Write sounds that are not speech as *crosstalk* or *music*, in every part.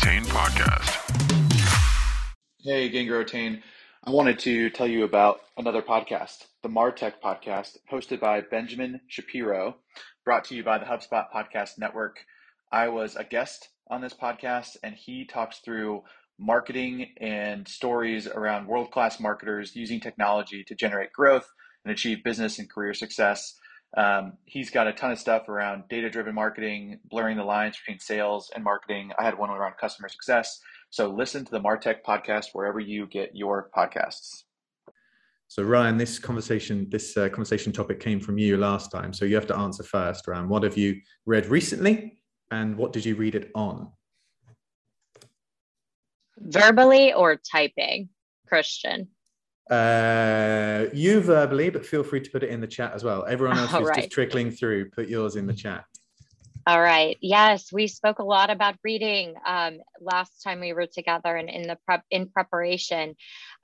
Attain podcast. Hey, Gain Grow Retain. I wanted to tell you about another podcast, the Martech podcast, hosted by Benjamin Shapiro, brought to you by the HubSpot Podcast Network. I was a guest on this podcast, and he talks through marketing and stories around world class marketers using technology to generate growth and achieve business and career success. Um, he's got a ton of stuff around data driven marketing, blurring the lines between sales and marketing. I had one around customer success. So listen to the Martech podcast wherever you get your podcasts. So Ryan, this conversation, this uh, conversation topic came from you last time. So you have to answer first, Ryan. What have you read recently, and what did you read it on? Verbally or typing, Christian? Uh, you verbally, but feel free to put it in the chat as well. Everyone else All who's right. just trickling through, put yours in the chat. All right. Yes, we spoke a lot about reading um, last time we were together and in the prep in preparation.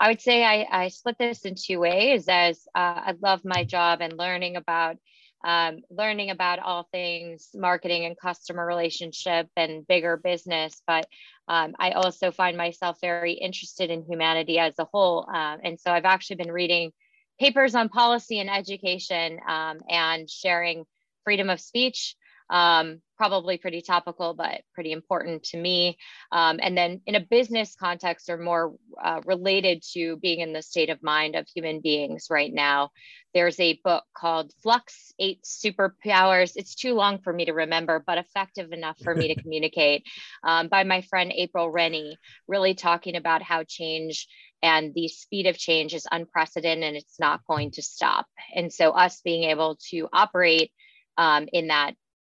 I would say I, I split this in two ways as uh, I love my job and learning about um, learning about all things marketing and customer relationship and bigger business. But um, I also find myself very interested in humanity as a whole. Um, and so I've actually been reading papers on policy and education um, and sharing freedom of speech um, probably pretty topical, but pretty important to me. Um, and then in a business context or more uh, related to being in the state of mind of human beings right now, there's a book called Flux Eight Superpowers. It's too long for me to remember, but effective enough for me to *laughs* communicate um, by my friend April Rinne, really talking about how change and the speed of change is unprecedented and it's not going to stop. And so, us being able to operate um, in that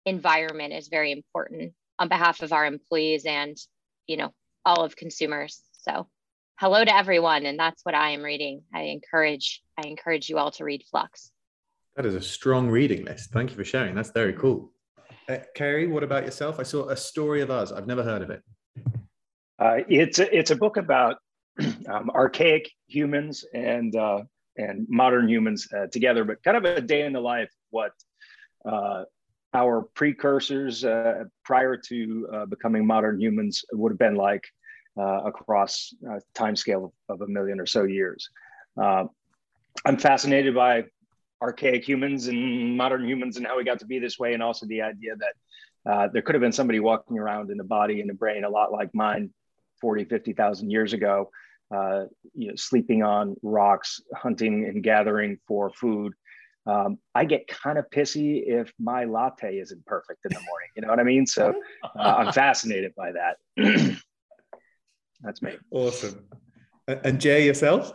environment is very important on behalf of our employees and you know all of consumers so hello to everyone and that's what i am reading i encourage i encourage you all to read flux That is a strong reading list. Thank you for sharing. That's very cool. Uh, Kerry, what about yourself? I saw a story of us. I've never heard of it. Uh, it's a, it's a book about *clears throat* um, archaic humans and uh, and modern humans uh, together, but kind of a day in the life what uh, our precursors uh, prior to uh, becoming modern humans would have been like uh, across a time scale of, a million or so years. Uh, I'm fascinated by archaic humans and modern humans and how we got to be this way, and also the idea that uh, there could have been somebody walking around in a body and a brain a lot like mine 40, 50,000 years ago, uh, you know, sleeping on rocks, hunting and gathering for food. Um, I get kind of pissy if my latte isn't perfect in the morning. You know what I mean? So uh, I'm fascinated by that. *clears throat* That's me. Awesome. And Jay, yourself?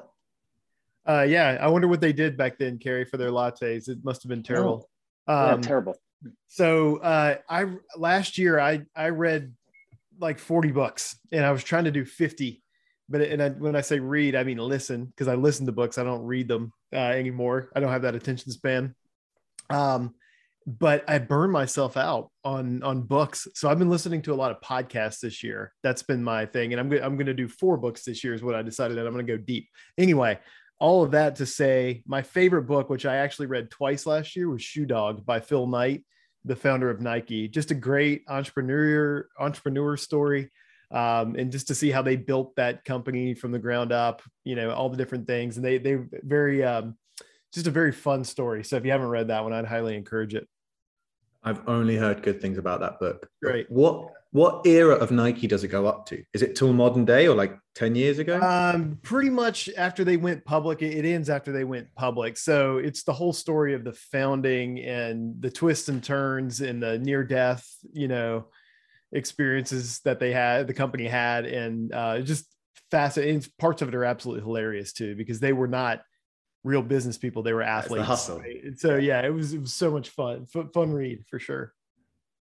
Uh, yeah, I wonder what they did back then, Kerry, for their lattes. It must have been terrible. Yeah, Um, terrible. so uh, I last year I I read like 40 books, and I was trying to do 50. But and I, when I say read, I mean listen because I listen to books. I don't read them uh, anymore. I don't have that attention span. Um, but I burn myself out on on books. So I've been listening to a lot of podcasts this year. That's been my thing, and I'm go- I'm going to do four books this year. Is what I decided that I'm going to go deep. Anyway, all of that to say, my favorite book, which I actually read twice last year, was Shoe Dog by Phil Knight, the founder of Nike. Just a great entrepreneur entrepreneur story. Um, and just to see how they built that company from the ground up, you know, all the different things, and they they very um, just a very fun story. So if you haven't read that one, I'd highly encourage it. I've only heard good things about that book. Great. What what era of Nike does it go up to? Is it till modern day or like 10 years ago? Um, pretty much after they went public, it it ends after they went public. So it's the whole story of the founding and the twists and turns and the near death, you know, experiences that they had, the company had, and uh, just fascinating. Parts of it are absolutely hilarious too, because they were not real business people; they were athletes. hustle. right? So yeah, it was it was so much fun, fun, fun read for sure.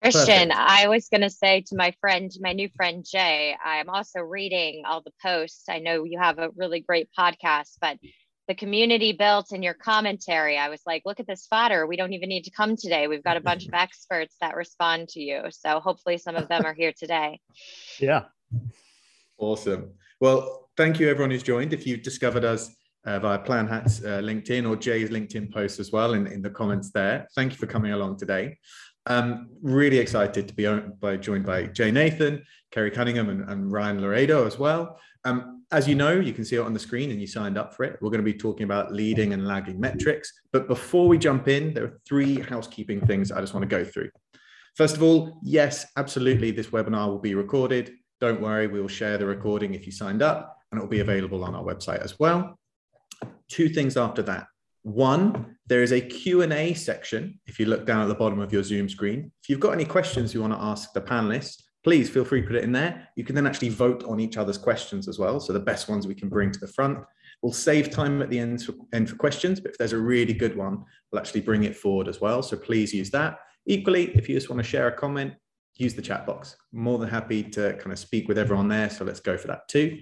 christian Perfect. i was going to say to my friend my new friend jay i'm also reading all the posts i know you have a really great podcast but the community built in your commentary i was like look at this fodder we don't even need to come today we've got a bunch of *laughs* experts that respond to you so hopefully some of them are here today *laughs* Yeah. Awesome. Well, thank you everyone who's joined. If you've discovered us uh, via Planhat's uh, LinkedIn or Jay's LinkedIn post as well in, in the comments there, thank you for coming along today. Um, really excited to be by, joined by Jay Nathan, Kerry Cunningham, and, and Ryan Laredo as well. Um, as you know, you can see it on the screen and you signed up for it. We're going to be talking about leading and lagging metrics. But before we jump in, there are three housekeeping things I just want to go through. First of all, yes, absolutely, this webinar will be recorded. Don't worry, we will share the recording if you signed up and it will be available on our website as well. Two things after that. One, there is a Q&A section if you look down at the bottom of your Zoom screen. If you've got any questions you want to ask the panelists, please feel free to put it in there. You can then actually vote on each other's questions as well. So the best ones we can bring to the front. We'll save time at the end for, end for questions, but if there's a really good one, we'll actually bring it forward as well. So please use that. Equally, if you just want to share a comment, use the chat box. More than happy to kind of speak with everyone there. So let's go for that too.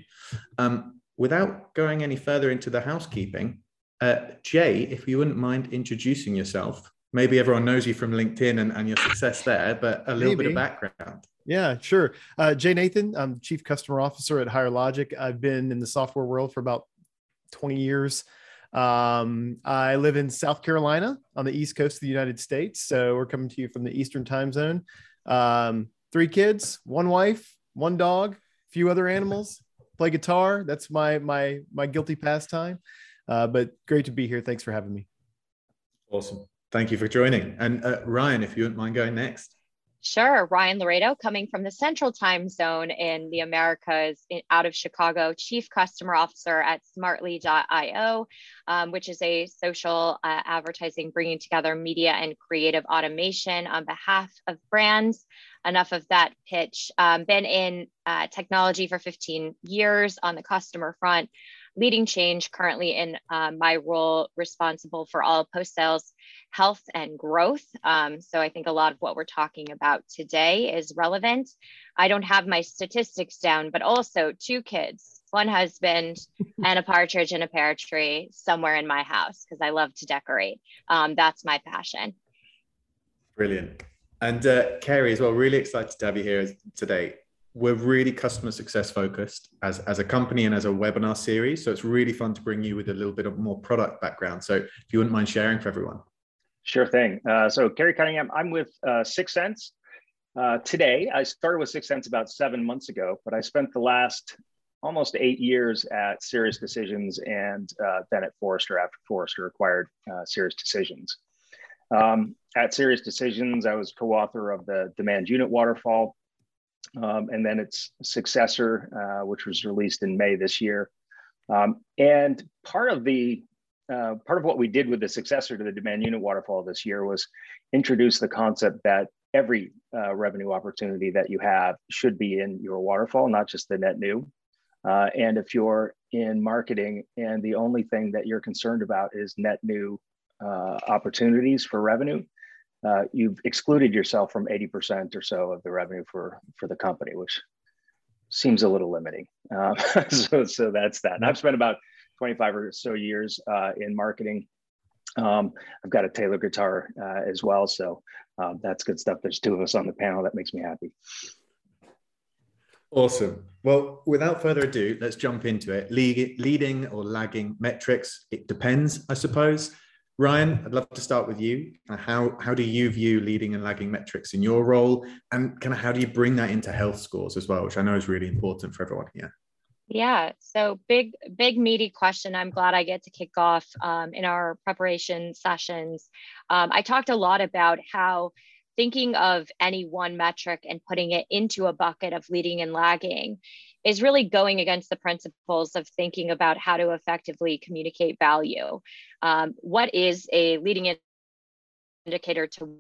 Um, without going any further into the housekeeping, uh, Jay, if you wouldn't mind introducing yourself, maybe everyone knows you from LinkedIn and, and your success there, but a little maybe. bit of background. Yeah, sure. Uh, Jay Nathan, I'm Chief Customer Officer at Higher Logic. I've been in the software world for about 20 years. Um, I live in South Carolina on the East Coast of the United States. So we're coming to you from the Eastern time zone. Um, three kids, one wife, one dog, a few other animals, play guitar. That's my, my, my guilty pastime. Uh, but great to be here. Thanks for having me. Awesome. Thank you for joining. And uh, Ryan, if you wouldn't mind going next. Sure. Ryan Laredo, coming from the Central Time Zone in the Americas, in, out of Chicago, Chief Customer Officer at Smartly.io, um, which is a social uh, advertising bringing together media and creative automation on behalf of brands. Enough of that pitch. Um, been in uh, technology for 15 years on the customer front leading change currently in uh, my role responsible for all post sales health and growth. Um, so I think a lot of what we're talking about today is relevant. I don't have my statistics down, but also two kids, one husband *laughs* and a partridge in a pear tree somewhere in my house because I love to decorate. Um, that's my passion. Brilliant. And uh, Kerry as well, really excited to have you here today we're really customer success focused as, as a company and as a webinar series. So it's really fun to bring you with a little bit of more product background. So if you wouldn't mind sharing for everyone. Sure thing. Uh, so Kerry Cunningham, I'm with uh, 6sense. Uh, today, I started with 6sense about seven months ago, but I spent the last almost eight years at Sirius Decisions and uh, then at Forrester after Forrester acquired uh, Sirius Decisions. Um, at Sirius Decisions, I was co-author of the Demand Unit Waterfall, um, and then its successor, uh, which was released in May this year. Um, and part of the uh, part of what we did with the successor to the demand unit waterfall this year was introduce the concept that every uh, revenue opportunity that you have should be in your waterfall, not just the net new. Uh, and if you're in marketing and the only thing that you're concerned about is net new uh, opportunities for revenue, uh, you've excluded yourself from 80% or so of the revenue for, for the company, which seems a little limiting. Uh, *laughs* so, so that's that. And I've spent about 25 or so years uh, in marketing. Um, I've got a Taylor guitar uh, as well. So um, that's good stuff. There's two of us on the panel. That makes me happy. Awesome. Well, without further ado, let's jump into it. leading or lagging metrics, it depends, I suppose. Ryan, I'd love to start with you. How, how do you view leading and lagging metrics in your role? And kind of how do you bring that into health scores as well, which I know is really important for everyone here? Yeah, so big, big meaty question. I'm glad I get to kick off um, in our preparation sessions. Um, I talked a lot about how thinking of any one metric and putting it into a bucket of leading and lagging is really going against the principles of thinking about how to effectively communicate value. Um, what is a leading indicator to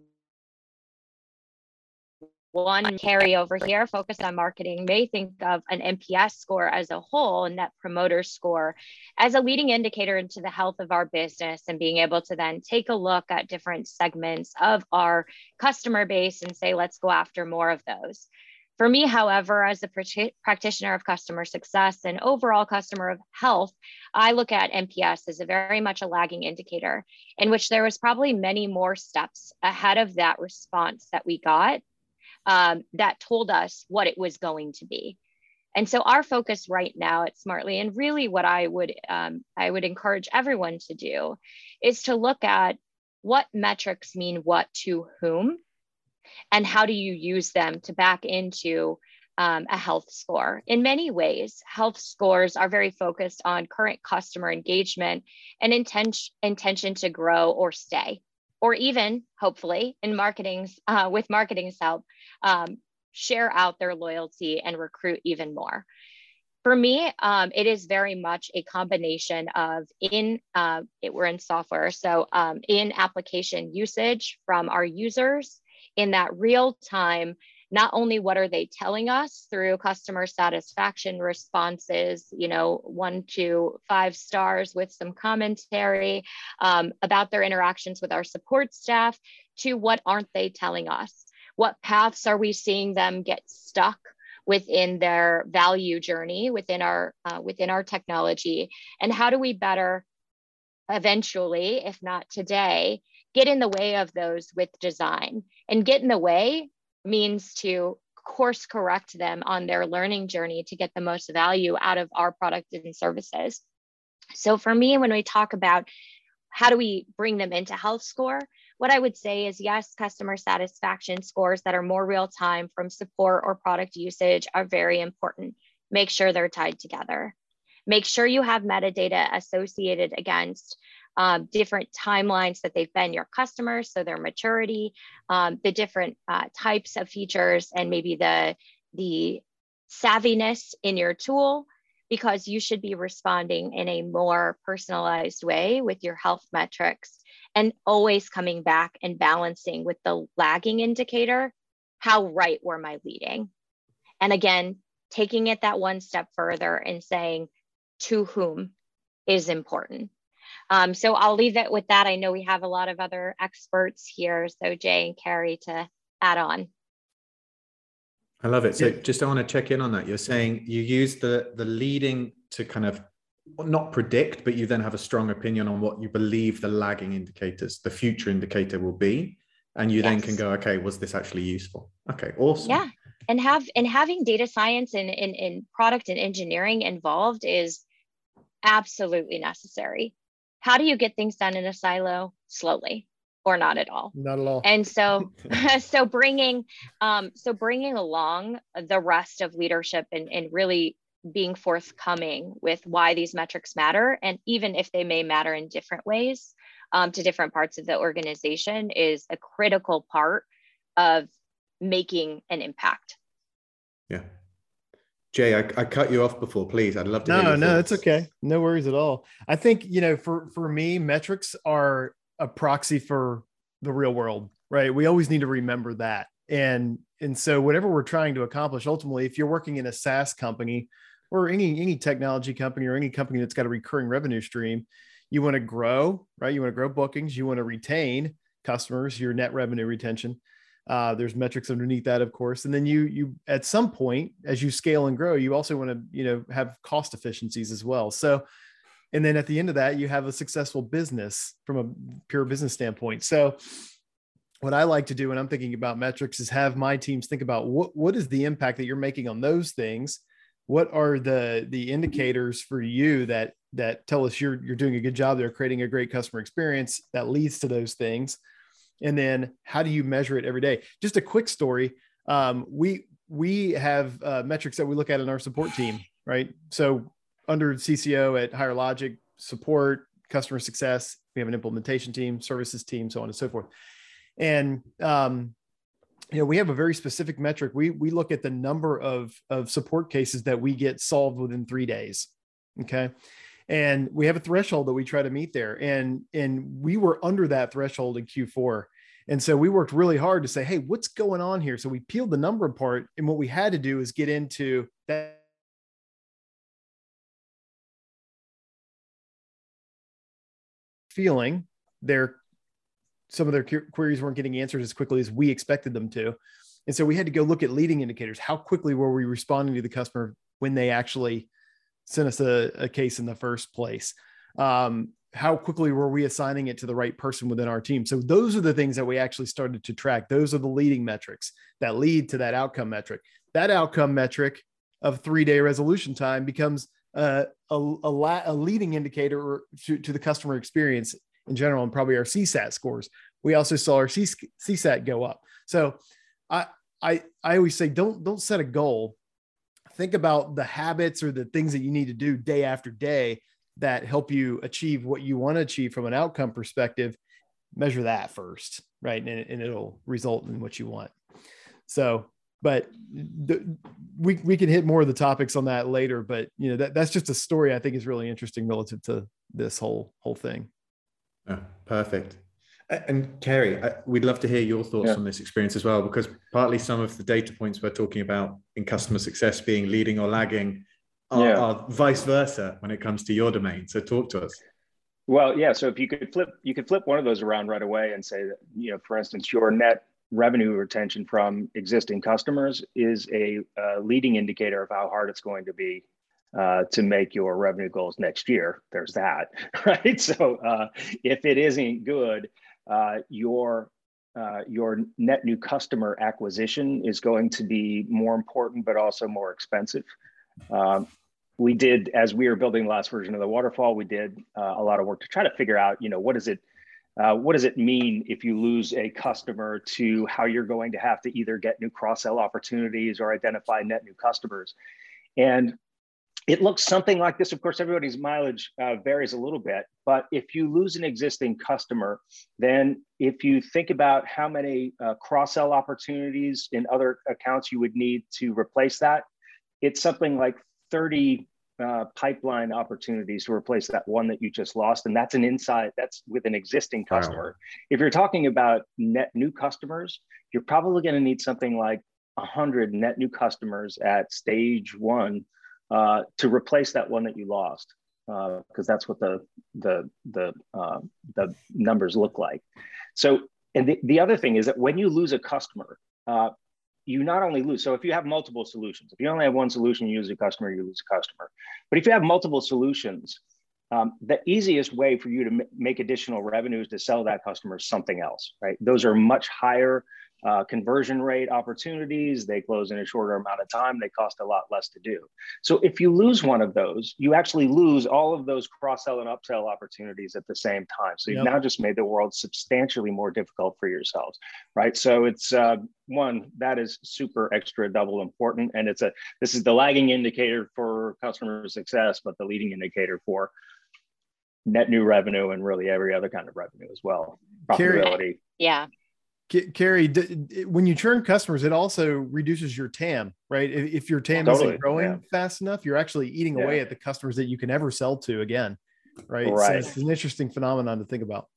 one Kerry over here focused on marketing may think of an NPS score as a whole, net promoter score, as a leading indicator into the health of our business and being able to then take a look at different segments of our customer base and say, let's go after more of those. For me, however, as a pr- practitioner of customer success and overall customer of health, I look at NPS as a very much a lagging indicator in which there was probably many more steps ahead of that response that we got um, that told us what it was going to be. And so our focus right now at Smartly, and really what I would um, I would encourage everyone to do, is to look at what metrics mean what to whom And how do you use them to back into um, a health score. In many ways, health scores are very focused on current customer engagement and intention, intention to grow or stay, or even, hopefully, in marketing's uh, with marketing's help, um, share out their loyalty and recruit even more. For me, um, it is very much a combination of in uh, it, we're in software, so um, in application usage from our users in that real time not only what are they telling us through customer satisfaction responses, you know, one to five stars with some commentary um, about their interactions with our support staff, to what aren't they telling us? What paths are we seeing them get stuck? within their value journey within our uh, within our technology and how do we better eventually if not today get in the way of those with design and get in the way means to course correct them on their learning journey to get the most value out of our product and services. So for me, when we talk about how do we bring them into health score, what I would say is yes, customer satisfaction scores that are more real time from support or product usage are very important. Make sure they're tied together. Make sure you have metadata associated against um, different timelines that they've been your customers, so their maturity, um, the different uh, types of features, and maybe the the savviness in your tool, because you should be responding in a more personalized way with your health metrics, and always coming back and balancing with the lagging indicator. How right were my leading? And again, taking it that one step further and saying to whom is important um, so I'll leave it with that. I know we have a lot of other experts here. So Jay and Kerry to add on. I love it. So just I want to check in on that. You're saying you use the the leading to kind of not predict, but you then have a strong opinion on what you believe the lagging indicators, the future indicator will be. And you yes. then can go, okay, was this actually useful? Okay, awesome. Yeah. And have and having data science and in, in, in product and engineering involved is absolutely necessary how do you get things done in a silo? Slowly or not at all. Not at all. And so *laughs* *laughs* so bringing um so bringing along the rest of leadership and, and really being forthcoming with why these metrics matter and even if they may matter in different ways um, to different parts of the organization is a critical part of making an impact. Yeah Jay, I, I, cut you off before. Please, I'd love to. No, no, it's okay. No worries at all. I think you know, for for me, metrics are a proxy for the real world, right? We always need to remember that, and and so whatever we're trying to accomplish, ultimately, if you're working in a SaaS company or any any technology company or any company that's got a recurring revenue stream, you want to grow, right? You want to grow bookings, you want to retain customers, your net revenue retention uh, there's metrics underneath that, of course, and then you you at some point as you scale and grow, you also want to you know have cost efficiencies as well. So, and then at the end of that, you have a successful business from a pure business standpoint. So, what I like to do when I'm thinking about metrics is have my teams think about what what is the impact that you're making on those things. What are the the indicators for you that that tell us you're you're doing a good job there, creating a great customer experience that leads to those things and then how do you measure it every day? Just a quick story. Um, we we have uh, metrics that we look at in our support team right? So under cco at higher logic support customer success we have an implementation team services team so on and so forth. And um, you know we have a very specific metric. We we look at the number of of support cases that we get solved within three days okay and we have a threshold that we try to meet there. And and we were under that threshold in q4 and so we worked really hard to say hey what's going on here? So we peeled the number apart and what we had to do is get into that feeling their some of their queries weren't getting answered as quickly as we expected them to. And so we had to go look at leading indicators. How quickly were we responding to the customer when they actually sent us a, a case in the first place. Um, how quickly were we assigning it to the right person within our team? So those are the things that we actually started to track. Those are the leading metrics that lead to that outcome metric. That outcome metric of three day resolution time becomes a, a, la- a leading indicator to, to, the customer experience in general and probably our CSAT scores. We also saw our CSAT go up. So I I I always say don't don't set a goal. Think about the habits or the things that you need to do day after day that help you achieve what you want to achieve from an outcome perspective. Measure that first, right? And, and it'll result in what you want. So, but the, we we can hit more of the topics on that later. But you know that that's just a story I think is really interesting relative to this whole whole thing. Perfect. And Kerry, we'd love to hear your thoughts yeah. on this experience as well, because partly some of the data points we're talking about in customer success being leading or lagging are, yeah. are vice versa when it comes to your domain. So talk to us. Well, yeah. So if you could flip, you could flip one of those around right away and say that, you know, for instance, your net revenue retention from existing customers is a uh, leading indicator of how hard it's going to be uh, to make your revenue goals next year. There's that, *laughs* right? So uh, if it isn't good, your uh, your net new customer acquisition is going to be more important, but also more expensive. Um, we did, as we were building the last version of the waterfall, we did uh, a lot of work to try to figure out, you know, what does it, uh, what does it mean if you lose a customer to how you're going to have to either get new cross sell opportunities or identify net new customers, and it looks something like this. Of course, everybody's mileage uh, varies a little bit, but if you lose an existing customer, then if you think about how many uh, cross sell opportunities in other accounts you would need to replace that, it's something like 30 uh, pipeline opportunities to replace that one that you just lost. And that's an inside, that's with an existing customer. Wow. If you're talking about net new customers, you're probably going to need something like 100 net new customers at stage one uh, to replace that one that you lost, because uh, that's what the the the uh, the numbers look like. So, and the, the other thing is that when you lose a customer, uh, you not only lose. So, if you have multiple solutions, if you only have one solution, you lose a customer, you lose a customer. But if you have multiple solutions, um, the easiest way for you to m- make additional revenue is to sell that customer something else, right? Those are much higher uh, conversion rate opportunities. They close in a shorter amount of time. They cost a lot less to do. So if you lose one of those, you actually lose all of those cross sell and upsell opportunities at the same time. So you've yep. now just made the world substantially more difficult for yourselves, right? So it's uh, one that is super extra double important, and it's a this is the lagging indicator for customer success, but the leading indicator for net new revenue and really every other kind of revenue as well. Profitability. Yeah. Kerry, when you churn customers, it also reduces your TAM, right? If your TAM totally, isn't growing yeah. fast enough, you're actually eating yeah. away at the customers that you can ever sell to again, right? right. So it's an interesting phenomenon to think about.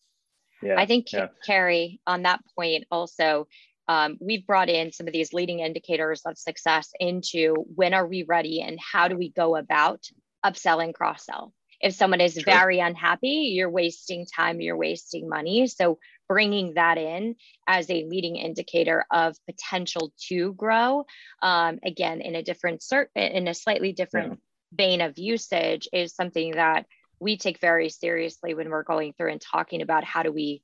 Yeah. I think, yeah. Kerry, on that point, also, um, we've brought in some of these leading indicators of success into when are we ready and how do we go about upselling cross sell if someone is very unhappy you're wasting time you're wasting money so bringing that in as a leading indicator of potential to grow um, again in a different cert in a slightly different yeah. vein of usage is something that we take very seriously when we're going through and talking about how do we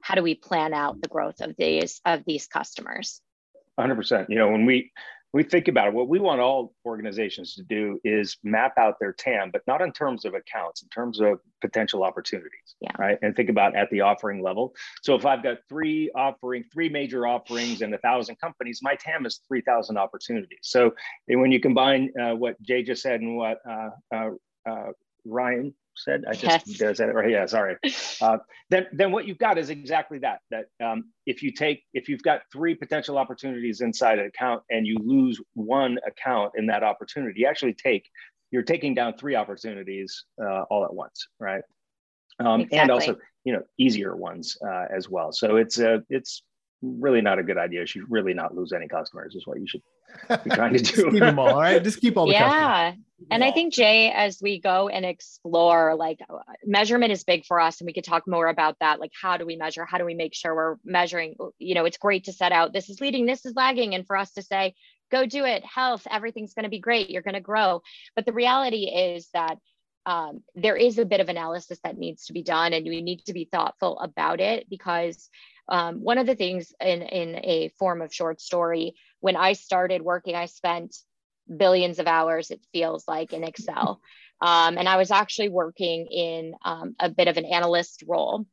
how do we plan out the growth of these of these customers 100% you know when we we think about it, what we want all organizations to do is map out their TAM, but not in terms of accounts, in terms of potential opportunities, yeah. right? And think about at the offering level. So if I've got three offering, three major offerings and a thousand companies, my TAM is 3,000 opportunities. So when you combine uh, what Jay just said and what uh, uh, uh Ryan said. I just yes. said it right. Yeah, sorry. *laughs* Uh, then, then what you've got is exactly that. That um, if you take, if you've got three potential opportunities inside an account and you lose one account in that opportunity, you actually take, you're taking down three opportunities uh, all at once, right? Um, exactly. And also, you know, easier ones uh, as well. So it's uh, it's really not a good idea. You should really not lose any customers. Is what you should be trying to *laughs* do. keep them all, all right? Just keep all the yeah. Customers. And yeah. I think Jay, as we go and explore, like measurement is big for us, and we could talk more about that. Like, how do we measure? How do we make sure we're measuring? You know, it's great to set out this is leading, this is lagging, and for us to say, go do it, health, everything's going to be great, you're going to grow. But the reality is that um, there is a bit of analysis that needs to be done, and we need to be thoughtful about it because um, one of the things in in a form of short story, when I started working, I spent billions of hours, it feels like, in Excel. Um, and I was actually working in um, a bit of an analyst role.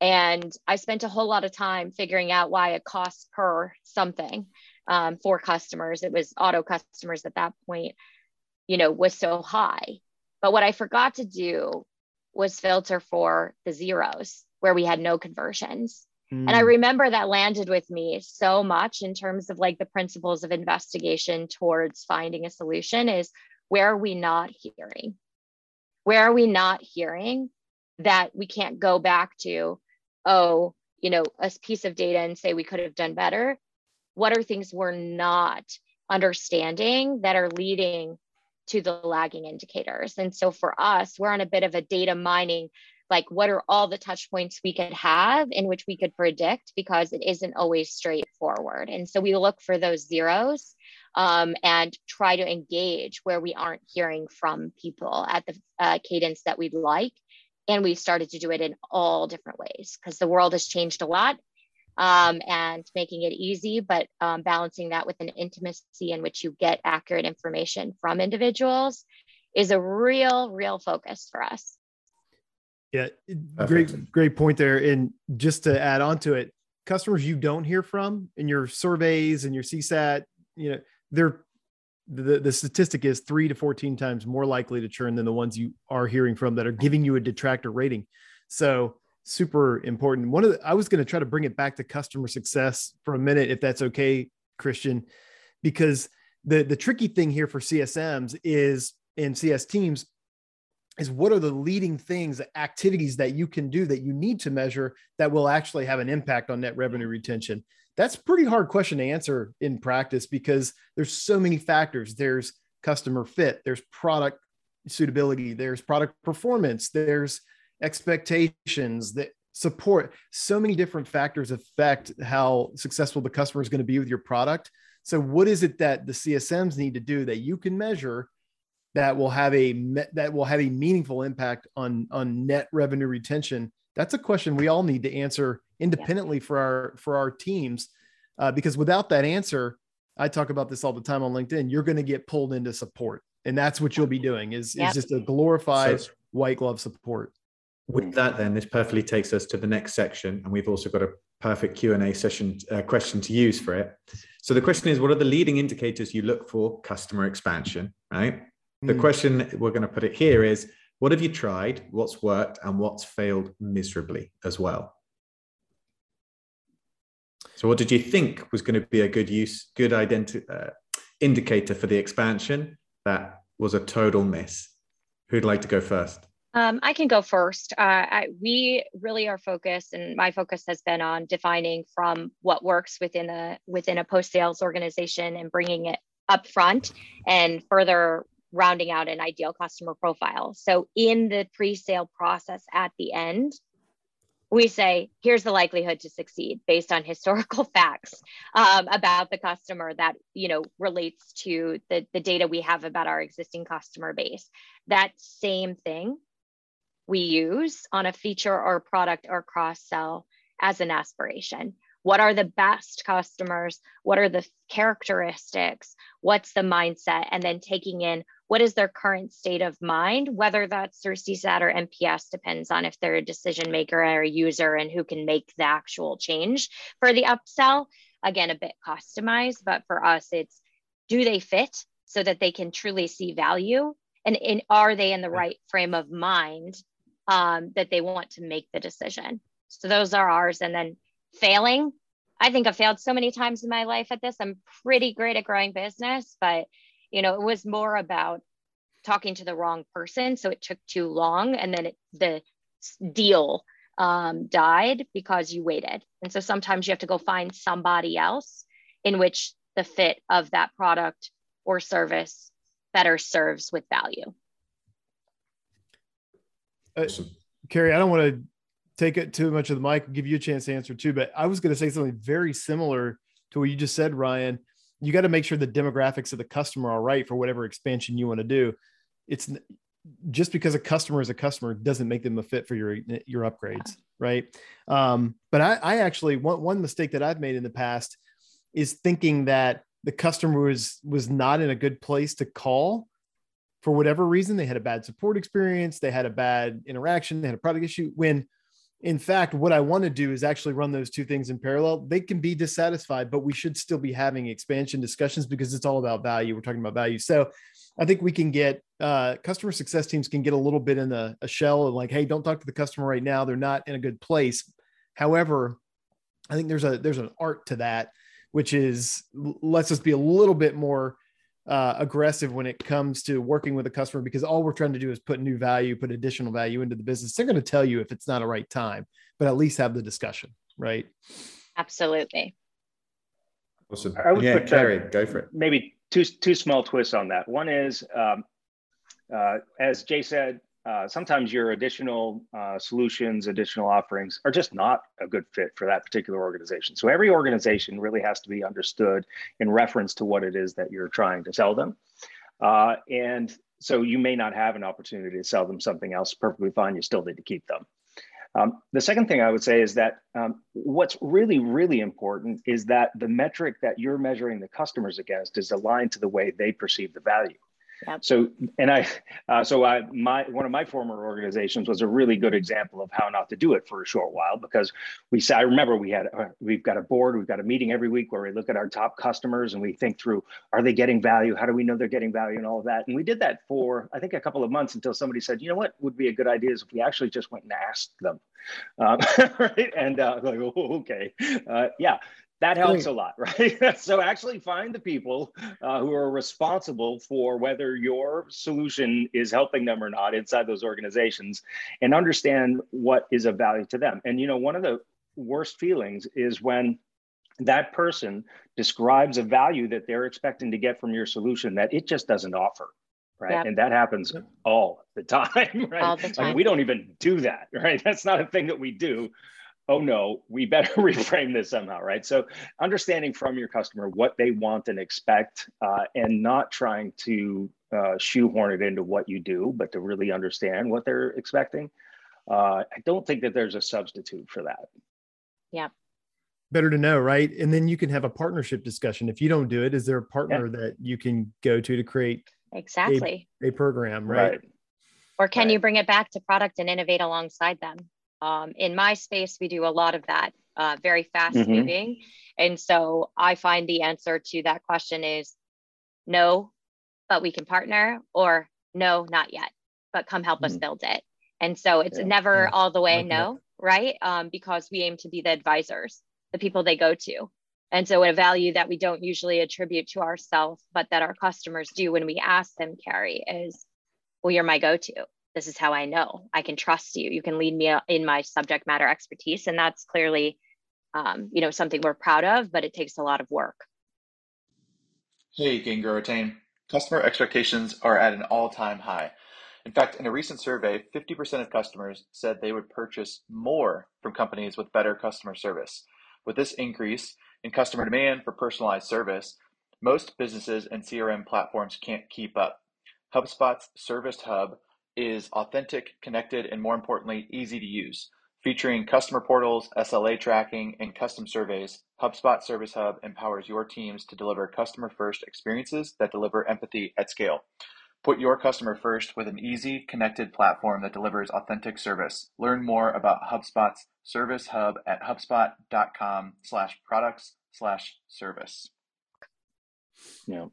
And I spent a whole lot of time figuring out why it costs per something um, for customers. It was auto customers at that point, you know, was so high. But what I forgot to do was filter for the zeros where we had no conversions. Mm. And I hmm. remember that landed with me so much in terms of like the principles of investigation towards finding a solution is where are we not hearing? Where are we not hearing that we can't go back to, oh, you know, a piece of data and say we could have done better? What are things we're not understanding that are leading to the lagging indicators? And so for us, we're on a bit of a data mining like what are all the touch points we could have in which we could predict because it isn't always straightforward and so we look for those zeros um, and try to engage where we aren't hearing from people at the uh, cadence that we'd like and we've started to do it in all different ways because the world has changed a lot um, and making it easy, but um, balancing that with an intimacy in which you get accurate information from individuals is a real, real focus for us. Yeah, great, great point there. And just to add on to it, customers you don't hear from in your surveys and your CSAT, you know, they're the, the statistic is three to 14 times more likely to churn than the ones you are hearing from that are giving you a detractor rating. So super important. One of the, I was going to try to bring it back to customer success for a minute, if that's okay, Christian, because the, the tricky thing here for CSMs is in CS teams is what are the leading things, activities that you can do that you need to measure that will actually have an impact on net revenue retention? that's pretty hard question to answer in practice because there's so many factors. There's customer fit there's product suitability there's product performance there's expectations that support. So many different factors affect how successful the customer is going to be with your product. So what is it that the csms need to do that you can measure that will have a that will have a meaningful impact on on net revenue retention that's a question we all need to answer independently yeah. for our for our teams uh, because without that answer i talk about this all the time on linkedin you're going to get pulled into support and that's what you'll be doing is, yep. is just a glorified so, white glove support with that then this perfectly takes us to the next section and we've also got a perfect q&a session uh, question to use for it so the question is what are the leading indicators you look for customer expansion right the mm. question we're going to put it here is what have you tried what's worked and what's failed miserably as well so, what did you think was going to be a good use, good identi- uh, indicator for the expansion? That was a total miss. Who'd like to go first? Um, I can go first. Uh, I, we really are focused, and my focus has been on defining from what works within a within a post sales organization and bringing it up front and further rounding out an ideal customer profile. So in the pre-sale process at the end, we say here's the likelihood to succeed based on *laughs* historical facts um, about the customer that you know relates to the, the data we have about our existing customer base. That same thing we use on a feature or product or cross sell as an aspiration. What are the best customers? What are the characteristics? What's the mindset? And then taking in what is their current state of mind whether that's their csat or nps depends on if they're a decision maker or a user and who can make the actual change for the upsell again a bit customized but for us it's do they fit so that they can truly see value and in, are they in the right frame of mind um, that they want to make the decision so those are ours and then failing. I think I've failed so many times in my life at this. I'm pretty great at growing business, but you know, it was more about talking to the wrong person. So it took too long. And then it, the deal um, died because you waited. And so sometimes you have to go find somebody else in which the fit of that product or service better serves with value. Uh, Kerry, I don't want to take it too much of the mic, and give you a chance to answer too. But I was going to say something very similar to what you just said, Ryan. You got to make sure the demographics of the customer are right for whatever expansion you want to do. It's just because a customer is a customer doesn't make them a fit for your your upgrades, right? Um, but I, I actually one one mistake that I've made in the past is thinking that the customer was was not in a good place to call for whatever reason. They had a bad support experience, they had a bad interaction, they had a product issue. When in fact, what I want to do is actually run those two things in parallel. They can be dissatisfied, but we should still be having expansion discussions because it's all about value. We're talking about value. So I think we can get uh, customer success teams can get a little bit in a, a shell of like, hey, don't talk to the customer right now. They're not in a good place. However, I think there's a there's an art to that, which is lets us be a little bit more uh, aggressive when it comes to working with a customer because all we're trying to do is put new value, put additional value into the business. They're going to tell you if it's not a right time, but at least have the discussion, right? Absolutely. Awesome. I would yeah, put Kerry, go for it. Maybe two two small twists on that. One is, um, uh, as Jay said, uh, sometimes your additional uh, solutions, additional offerings are just not a good fit for that particular organization. So every organization really has to be understood in reference to what it is that you're trying to sell them. Uh, and so you may not have an opportunity to sell them something else perfectly fine. You still need to keep them. Um, the second thing I would say is that um, what's really, really important is that the metric that you're measuring the customers against is aligned to the way they perceive the value. Yep. So, and I, uh, so I, my, one of my former organizations was a really good example of how not to do it for a short while because we said, I remember we had, uh, we've got a board, we've got a meeting every week where we look at our top customers and we think through, are they getting value? How do we know they're getting value and all of that? And we did that for, I think a couple of months until somebody said, you know what would be a good idea is if we actually just went and asked them. Um, *laughs* right. And uh, like, oh, okay. Uh, yeah that helps a lot, *laughs* right? so actually find the people uh, who are responsible for whether your solution is helping them or not inside those organizations and understand what is of value to them. And, you know, one of the worst feelings is when that person describes a value that they're expecting to get from your solution that it just doesn't offer right yep. and that happens all the *laughs* time right all the time. Like we don't even do that *laughs* right that's not a thing that we do oh no, we better *laughs* reframe this somehow, right? So understanding from your customer what they want and expect uh, and not trying to uh, shoehorn it into what you do, but to really understand what they're expecting. Uh, I don't think that there's a substitute for that. Yeah. Better to know, right? And then you can have a partnership discussion. If you don't do it, is there a partner yeah. that you can go to to create exactly a, a program, right? right. Or can right. you bring it back to product and innovate alongside them? Um, in my space, we do a lot of that, uh, very fast mm-hmm. moving. And so I find the answer to that question is no, but we can partner, or no, not yet, but come help mm-hmm. us build it. And so it's yeah. never yeah. all the way no, right? Um, because we aim to be the advisors, the people they go to. And so a value that we don't usually attribute to ourselves, but that our customers do when we ask them, Kerry, is, well, you're my go-to this is how I know I can trust you. You can lead me in my subject matter expertise. And that's clearly, um, you know, something we're proud of, but it takes a lot of work. Hey, Gain Grow Retain. Customer expectations are at an all time high. In fact, in a recent survey, 50% of customers said they would purchase more from companies with better customer service. With this increase in customer demand for personalized service, most businesses and CRM platforms can't keep up. HubSpot's Service Hub is authentic, connected, and more importantly, easy to use. Featuring customer portals, SLA tracking, and custom surveys, HubSpot Service Hub empowers your teams to deliver customer first experiences that deliver empathy at scale. Put your customer first with an easy, connected platform that delivers authentic service. Learn more about HubSpot's Service Hub at hubspot.com slash products slash service. Yeah.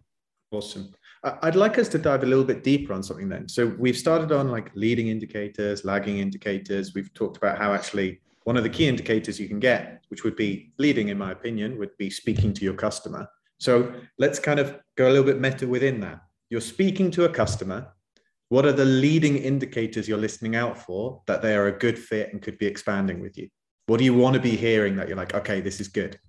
Awesome. I'd like us to dive a little bit deeper on something then. So we've started on like leading indicators, lagging indicators. We've talked about how actually one of the key indicators you can get, which would be leading, in my opinion, would be speaking to your customer. So let's kind of go a little bit meta within that. You're speaking to a customer. What are the leading indicators you're listening out for that they are a good fit and could be expanding with you? What do you want to be hearing that you're like, okay, this is good?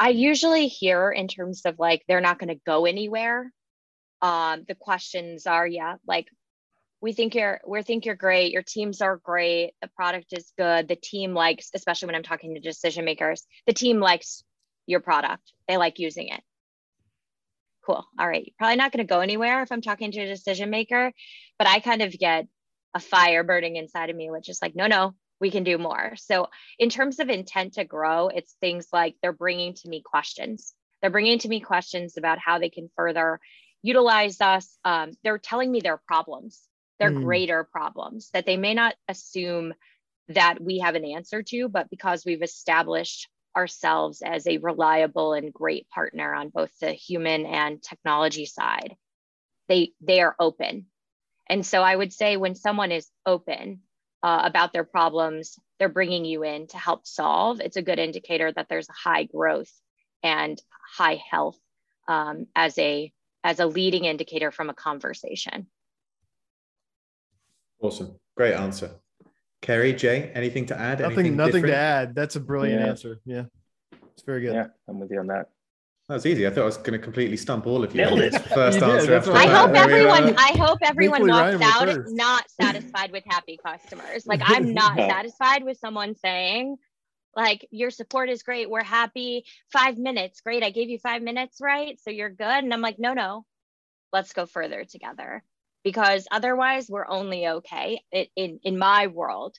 I usually hear in terms of like they're not going to go anywhere. Um, the questions are, yeah, like we think you're we think you're great, your teams are great, the product is good, the team likes, especially when I'm talking to decision makers, the team likes your product. They like using it. Cool. All right. Probably not going to go anywhere if I'm talking to a decision maker, but I kind of get a fire burning inside of me, which is like, no, no, we can do more. So, in terms of intent to grow, it's things like they're bringing to me questions. They're bringing to me questions about how they can further utilize us. Um, they're telling me their problems. they're Mm. greater problems that they may not assume that we have an answer to, but because we've established ourselves as a reliable and great partner on both the human and technology side, they they are open. And so I would say when someone is open uh, about their problems, they're bringing you in to help solve. It's a good indicator that there's high growth and high health um, as a as a leading indicator from a conversation. Awesome. Great answer. Kerry, Jay, anything to add? Nothing, Anything nothing to add. That's a brilliant Yeah. answer. Yeah, it's very good. Yeah, I'm with you on that. That was easy. I thought I was going to completely stump all of you. Nailed it. *laughs* First You answer. After I that. Right. hope There we everyone. I hope everyone walks out not *laughs* satisfied with happy customers. Like I'm *laughs* not Yeah. satisfied with someone saying, like your support is great. We're happy. Five minutes, great. I gave you five minutes, right? So you're good. And I'm like, no, no, let's go further together because otherwise we're only okay it, in in my world.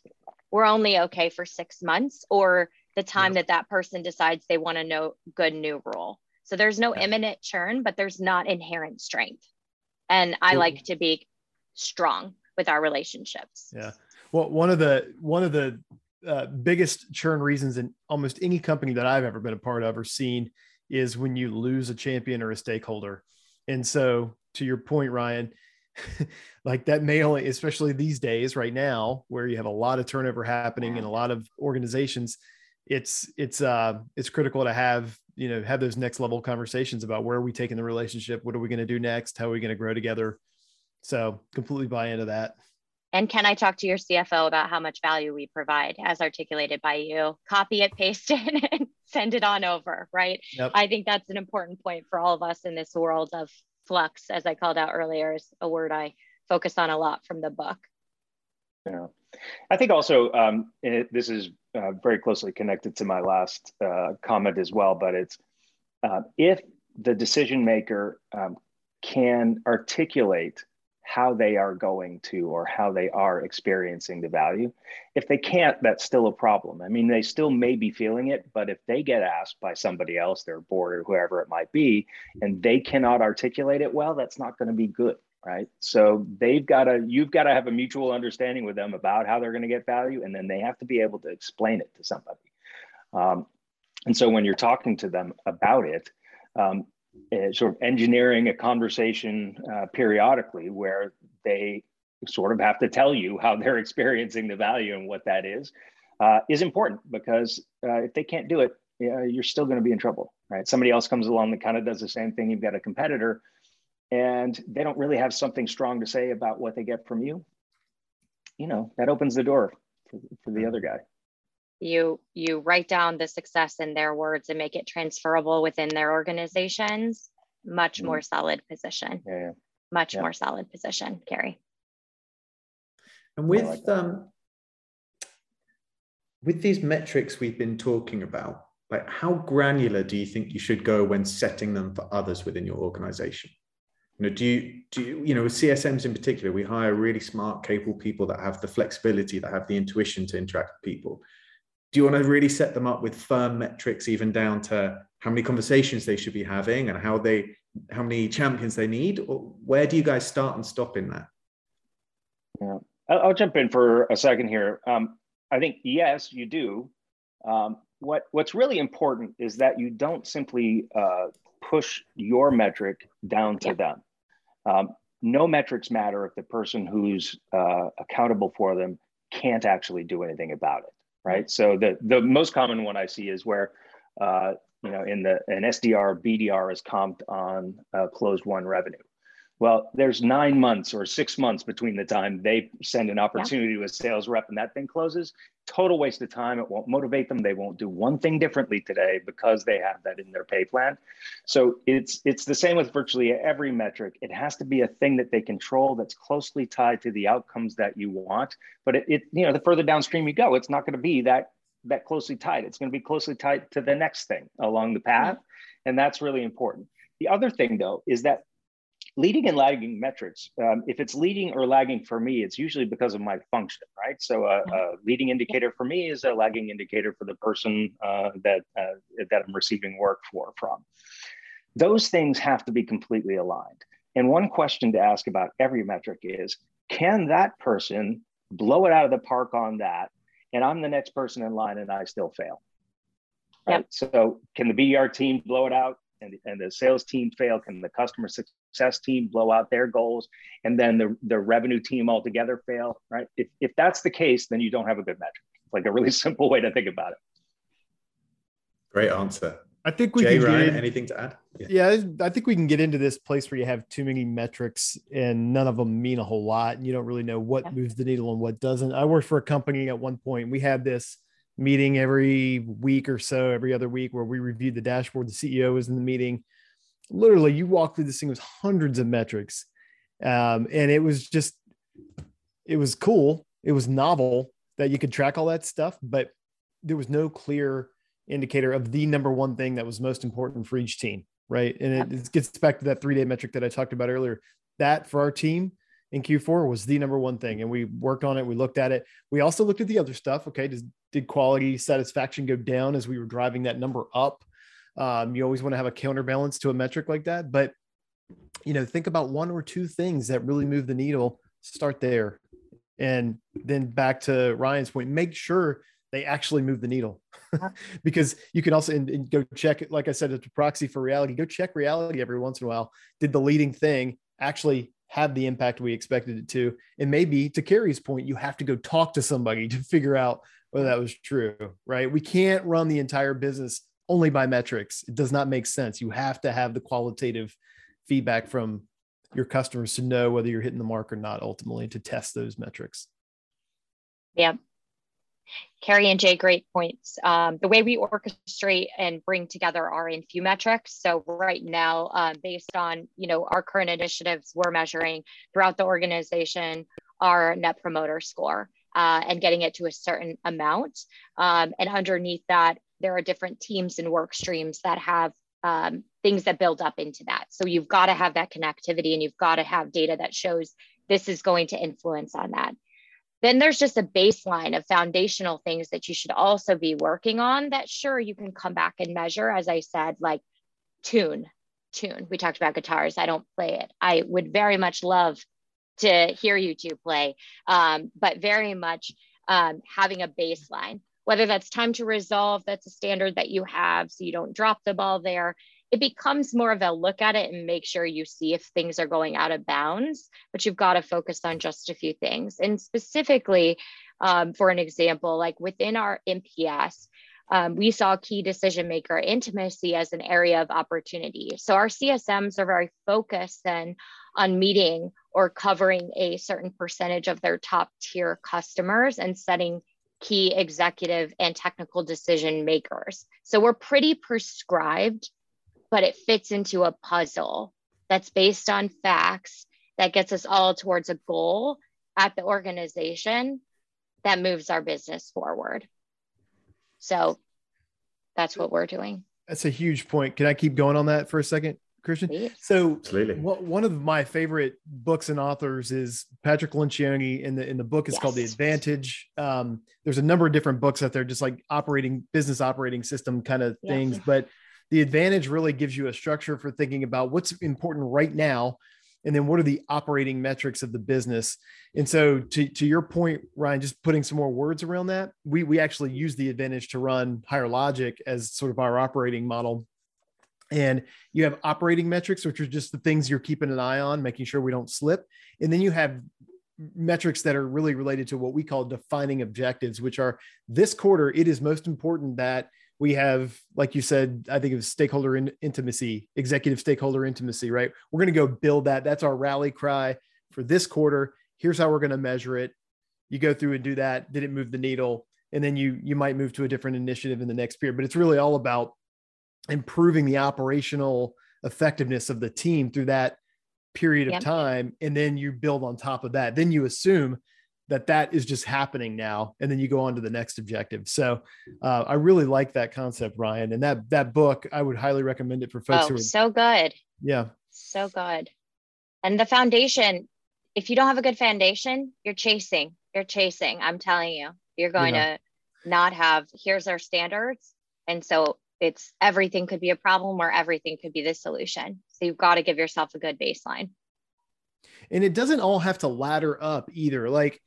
We're only okay for six months or the time that that person decides they want to know good new rule. So there's no Yeah. imminent churn, but there's not inherent strength. And I Cool. like to be strong with our relationships. Yeah. Well, one of the one of the uh, biggest churn reasons in almost any company that I've ever been a part of or seen is when you lose a champion or a stakeholder. And so, to your point, Ryan, *laughs* like that may only, especially these days, right now, where you have a lot of turnover happening in a lot of organizations, it's it's uh it's critical to have you know have those next level conversations about where are we taking the relationship, what are we going to do next, how are we going to grow together. So completely buy into that. And can I talk to your CFO about how much value we provide as articulated by you? Copy it, paste it, *laughs* and send it on over, right? Yep. I think that's an important point for all of us in this world of flux, as I called out earlier, is a word I focus on a lot from the book. Yeah. I think also um, it, this is uh, very closely connected to my last uh, comment as well, but it's uh, if the decision maker um, can articulate how they are going to or how they are experiencing the value. If they can't, that's still a problem. I mean, they still may be feeling it, but if they get asked by somebody else, their board or whoever it might be, and they cannot articulate it well, that's not going to be good right? So they've got to you've got to have a mutual understanding with them about how they're going to get value and then they have to be able to explain it to somebody. Um, and so when you're talking to them about it um, eh, sort of engineering a conversation uh, periodically where they sort of have to tell you how they're *laughs* experiencing the value and what that is uh, is important because uh, if they can't do it you're still going to be in trouble right? Somebody else comes along that kind of does the same thing. You've got a competitor and they don't really have something strong to say about what they get from you, you know, that opens the door for, for the other guy. You you write down the success in their words and make it transferable within their organizations. Much Mhm. more solid position. Yeah, yeah. Much Yeah. more solid position, Kerry. And with like um, with these metrics we've been talking about, like how granular do you think you should go when setting them for others within your organization? You know, do you do you, you know with CSMs in particular, we hire really smart, capable people that have the flexibility, that have the intuition to interact with people. Do you want to really set them up with firm metrics, even down to how many conversations they should be having and how they how many champions they need? Or where do you guys start and stop in that? Yeah, I'll, I'll jump in for a second here. Um, I think yes, you do. Um, what What's really important is that you don't simply uh, push your metric down to Yeah. them. Um, no metrics matter if the person who's uh, accountable for them can't actually do anything about it, right? So the the most common won I see is where uh, you know in the an SDR BDR is comped on uh, closed one revenue. Well, there's nine months or six months between the time they send an opportunity to a sales rep and that thing closes. Total waste of time. It won't motivate them. They won't do one thing differently today because they have that in their pay plan. So it's it's the same with virtually every metric. It has to be a thing that they control that's closely tied to the outcomes that you want. But it, it you know the further downstream you go, it's not going to be that that closely tied. It's going to be closely tied to the next thing along the path, and that's really important. The other thing though is that leading and lagging metrics um, if it's leading or lagging for me it's usually because of my function right so a, a leading indicator for me is a lagging indicator for the person uh, that uh, that i'm receiving work for from those things have to be completely aligned and one question to ask about every metric is can that person blow it out of the park on that? And I'm the next person in line and I still fail. Right. Yep. So can the BDR team blow it out and, and the sales team fail? Can the customer success team blow out their goals and then the, the revenue team altogether fail? Right. If, if that's the case, then you don't have a good metric. It's like a really *laughs* simple way to think about it. Great answer. I think we Jay, can Ryan, get in, anything to add? Yeah. yeah. I think we can get into this place where you have too many metrics and none of them mean a whole lot, and you don't really know what moves the needle and what doesn't. I worked for a company at one point. We had this meeting every week or so, every other week, where we reviewed the dashboard. The CEO was in the meeting. Literally, you walked through this thing with hundreds of metrics, um, and it was just, it was cool. It was novel that you could track all that stuff, but there was no clear indicator of the number one thing that was most important for each team, right? And it, it gets back to that three day metric that I talked about earlier. That for our team in Q4 was the number one thing. And we worked on it. We looked at it. We also looked at the other stuff. Okay. Does, did quality satisfaction go down as we were driving that number up? Um, you always want to have a counterbalance to a metric like that. But, you know, think about one or two things that really move the needle. Start there. And then back to Ryan's point, make sure they actually move the needle *laughs* because you can also and, and go check it. Like I said, it's a proxy for reality. Go check reality every once in a while. Did the leading thing actually have the impact we expected it to? And maybe to Kerry's point, you have to go talk to somebody *laughs* to figure out whether that was true, right? We can't run the entire business only by metrics. It does not make sense. You have to have the qualitative feedback from your customers to know whether you're hitting the mark or not ultimately to test those metrics. Yeah, Kerry and Jay, great points. Um, the way we orchestrate and bring together our few metrics. So right now, um, based on you know our current initiatives, we're measuring throughout the organization our net promoter score uh, and getting it to a certain amount. Um, and underneath that, there are different teams and work streams that have um, things that build up into that. So you've got to have that connectivity and you've got to have data that shows this is going to influence on that. Then there's just a baseline of foundational things that you should also be working on that sure you can come back and measure, as I said, like tune, tune. We talked about guitars. I don't play it. I would very much love to hear you two play, um, but very much um, having a baseline, whether that's time to resolve, that's a standard that you have so you don't drop the ball there it becomes more of a look at it and make sure you see if things are going out of bounds, but you've got to focus on just a few things. And specifically, um, for an example, like within our NPS, um, we saw key decision maker intimacy as an area of opportunity. So our CSMs are very focused then on meeting or covering a certain percentage of their top tier customers and setting key executive and technical decision makers. So we're pretty prescribed but it fits into a puzzle that's based on facts that gets us all towards a goal at the organization that moves our business forward. So that's what we're doing. That's a huge point. Can I keep going on that for a second, Christian? Please. So, Absolutely. one of my favorite books and authors is Patrick Lencioni, and the in the book is yes. called The Advantage. Um, there's a number of different books out there, just like operating business operating system kind of things, yes. but the advantage really gives you a structure for thinking about what's important right now and then what are the operating metrics of the business. And so to, to your point ryan just putting some more words around that we, we actually use the advantage to run higher logic as sort of our operating model. And you have operating metrics which are just the things you're keeping an eye on making sure we don't slip. And then you have metrics that are really related to what we call defining objectives which are this quarter it is most important that we have like you said i think of stakeholder in, intimacy executive stakeholder intimacy right? We're going to go build that. That's our rally cry for this quarter. Here's how we're going to measure it. You go through and do that. Did it move the needle? And then you you might move to a different initiative in the next period. But it's really all about improving the operational effectiveness of the team through that period of time. And then you build on top of that. Then you assume that that is just happening now and then you go on to the next objective. So uh, i really like that concept ryan and that that book i would highly recommend it for folks oh, who are so good. Yeah. So good. And the foundation if you don't have a good foundation you're chasing you're chasing i'm telling you. You're going yeah. to not have here's our standards and so it's everything could be a problem or everything could be the solution. So you've got to give yourself a good baseline. And it doesn't all have to ladder up either. Like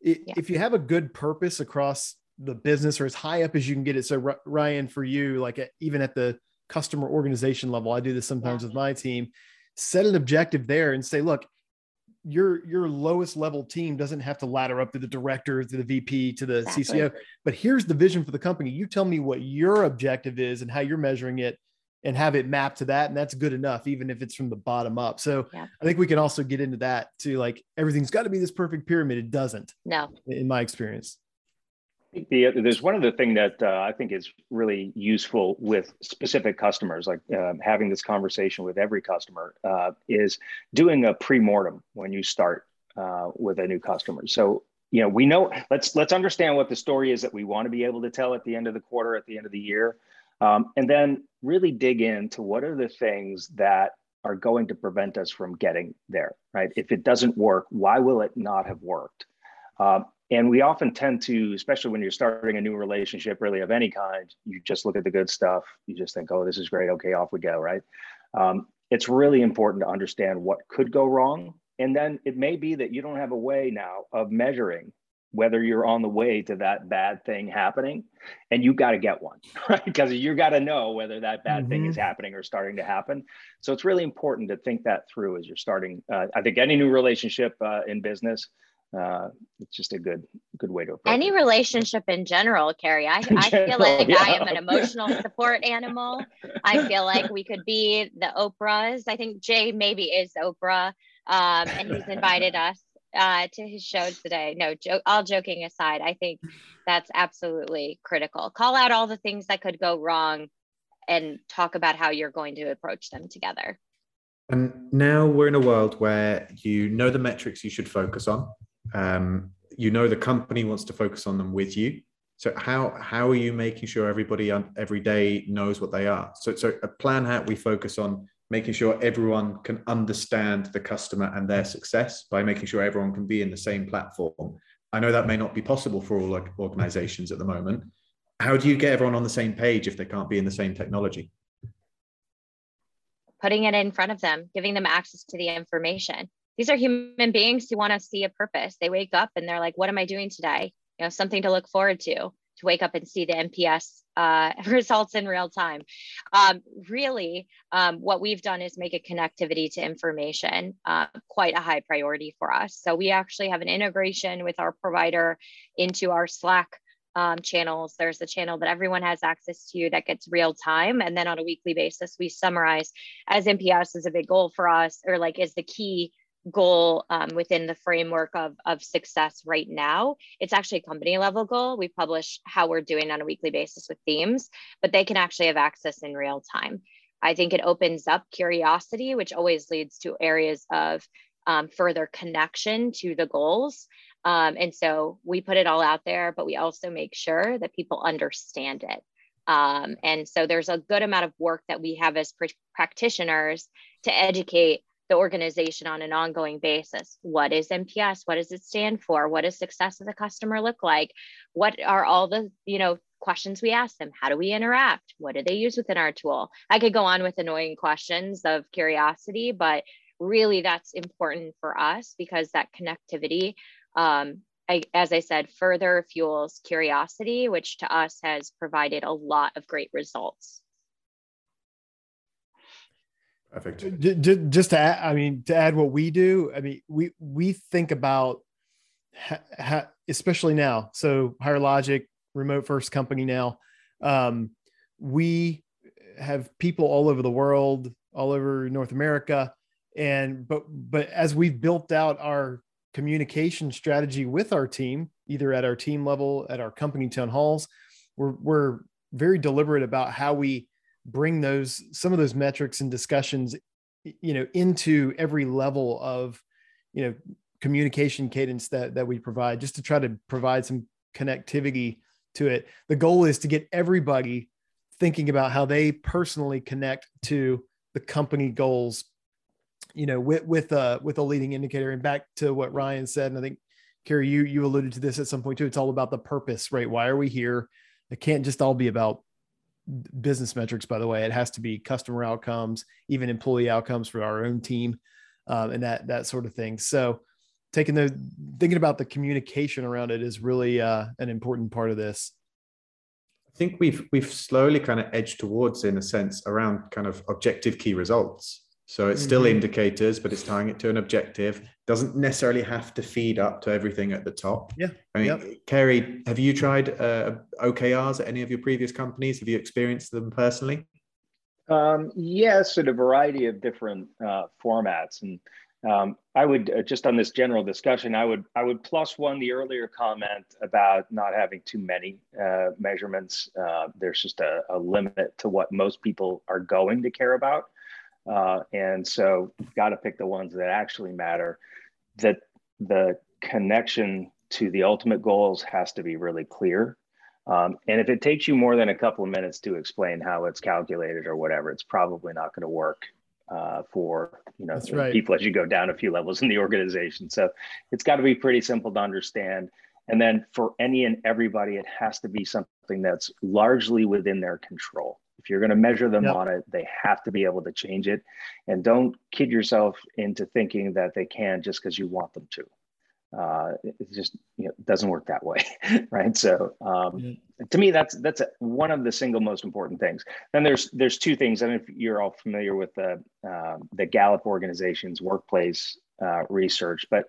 it, Yeah. if you have a good purpose across the business or as high up as you can get it so ryan for you like at, even at the customer organization level i do this sometimes Yeah. with my team set an objective there and say look your your lowest level team doesn't have to ladder up to the director to the vp to the Exactly. cco but here's the vision for the company you tell me what your objective is and how you're measuring it and have it mapped to that and that's good enough even if it's from the bottom up so Yeah. i think we can also get into that to like everything's got to be this perfect pyramid it doesn't No. in my experience The, there's one other thing that uh, I think is really useful with specific customers, like um, having this conversation with every customer, uh, is doing a pre-mortem when you start uh, with a new customer. So you know we know let's let's understand what the story is that we want to be able to tell at the end of the quarter, at the end of the year, um, and then really dig into what are the things that are going to prevent us from getting there. Right? If it doesn't work, why will it not have worked? Um, and we often tend to, especially when you're starting a new relationship, really of any kind, you just look at the good stuff. You just think, oh, this is great. Okay, off we go, right? Um, it's really important to understand what could go wrong. And then it may be that you don't have a way now of measuring whether you're on the way to that bad thing happening. And you've got to get one, *laughs* right? Because you've got to know whether that bad thing Mhm. is happening or starting to happen. So it's really important to think that through as you're starting. Uh, I think any new relationship uh, in business, uh, it's just a good good way to approach Any it. relationship in general, Kerry. I, In I feel general, like I am an emotional support animal. I feel like we could be the Oprahs. I think Jay maybe is Oprah, um, and he's invited us uh, to his show today. No, joke, all joking aside, I think that's absolutely critical. Call out all the things that could go wrong and talk about how you're going to approach them together. And now we're in a world where you know the metrics you should focus on. Um, you know the company wants to focus on them with you. So how how are you making sure everybody on every day knows what they are? So so a plan how we focus on making sure everyone can understand the customer and their success by making sure everyone can be in the same platform. I know that may not be possible for all organizations at the moment. How do you get everyone on the same page if they can't be in the same technology? putting it in front of them, giving them access to the information. These are human beings who want to see a purpose. They wake up and they're like, what am I doing today? You know, something to look forward to, to wake up and see the NPS uh, *laughs* results in real time. Um, really, um, what we've done is make a connectivity to information uh, quite a high priority for us. So we actually have an integration with our provider into our Slack um, channels. There's a channel that everyone has access to that gets real time. And then on a weekly basis, we summarize as NPS is a big goal for us, or like is the key goal um, within the framework of, of success right now. It's actually a company level goal. We publish how we're doing on a weekly basis with themes, but they can actually have access in real time. I think it opens up curiosity, which always leads to areas of um, further connection to the goals. Um, and so we put it all out there, but we also make sure that people understand it. Um, and so there's a good amount of work that we have as pr- practitioners to educate the organization on an ongoing basis. What is NPS? What does it stand for? What does success of the customer look like? What are all the, you know, questions we ask them? How do we interact? What do they use within our tool? I could go on with annoying questions of curiosity, but really that's important for us because that connectivity um, I, as I said, further fuels curiosity, which to us has provided a lot of great results. Perfect. Just to add, I mean, to add what we do, I mean, we we think about, ha, ha, especially now. So Higher Logic, remote first company now. Um, we have people all over the world, all over North America, and but but as we've built out our communication strategy with our team, either at our team level, at our company town halls, we're we're very deliberate about how we bring those some of those metrics and discussions you know into every level of you know communication cadence that that we provide just to try to provide some connectivity to it. The goal is to get everybody thinking about how they personally connect to the company goals you know with with a with a leading indicator. And back to what ryan said and i think Kerry you you alluded to this at some point too it's all about the purpose right? Why are we here? It can't just all be about business metrics by the way it has to be customer outcomes even employee outcomes for our own team um, and that that sort of thing. So taking the thinking about the communication around it is really uh, an important part of this. I think we've we've slowly kind of edged towards, in a sense, around kind of objective key results. So it's still mm-hmm. indicators, but it's tying it to an objective. Doesn't necessarily have to feed up to everything at the top. Yeah. I mean, yep. Kerry, have you tried uh, OKRs at any of your previous companies? Have you experienced them personally? Um, yes, in a variety of different uh, formats. And um, I would uh, just on this general discussion, I would I would plus one the earlier comment about not having too many uh, measurements. Uh, there's just a, a, limit to what most people are going to care about, uh, and so you've got to pick the ones that actually matter. That the connection to the ultimate goals has to be really clear. Um, and if it takes you more than a couple of minutes to explain how it's calculated or whatever, it's probably not going to work uh, for you know right. people as you go down a few levels in the organization. So it's got to be pretty simple to understand. And then for any and everybody, it has to be something that's largely within their control. If you're going to measure them yep. on it, they have to be able to change it. And don't kid yourself into thinking that they can just because you want them to uh, it just you know, doesn't work that way, *laughs* right? So um, mm-hmm. to me, that's that's one of the single most important things. Then there's there's two things. I don't know if you're all familiar with the uh, the Gallup organization's workplace uh, research, but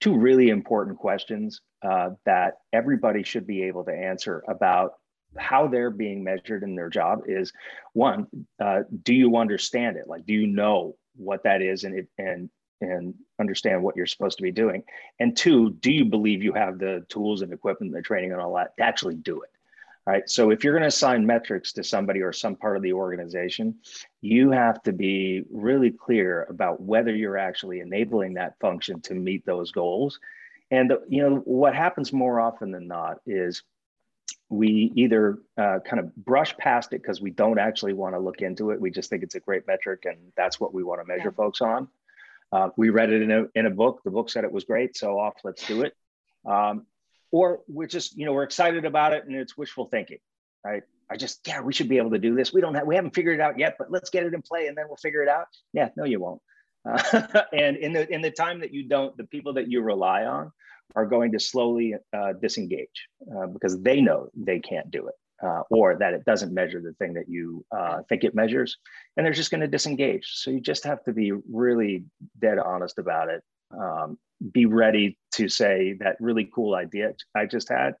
two really important questions uh, that everybody should be able to answer about how they're being measured in their job is one, uh, do you understand it? Like, do you know what that is and it and and understand what you're supposed to be doing? And two, do you believe you have the tools and equipment, the training, and all that to actually do it? All right. So if you're going to assign metrics to somebody or some part of the organization, you have to be really clear about whether you're actually enabling that function to meet those goals. And you know what happens more often than not is we either uh, kind of brush past it because we don't actually want to look into it. We just think it's a great metric and that's what we want to measure yeah. folks on. Uh, we read it in a, in a book. The book said it was great. So off, let's do it. Um, or we're just, you know, we're excited about it and it's wishful thinking, right? I just, yeah, we should be able to do this. We don't have, we haven't figured it out yet, but let's get it in play and then we'll figure it out. Yeah, no, you won't. Uh, *laughs* and in the in the time that you don't, the people that you rely on are going to slowly uh, disengage uh, because they know they can't do it uh, or that it doesn't measure the thing that you uh, think it measures, and they're just going to disengage. So you just have to be really dead honest about it. Um, be ready to say that really cool idea I just had,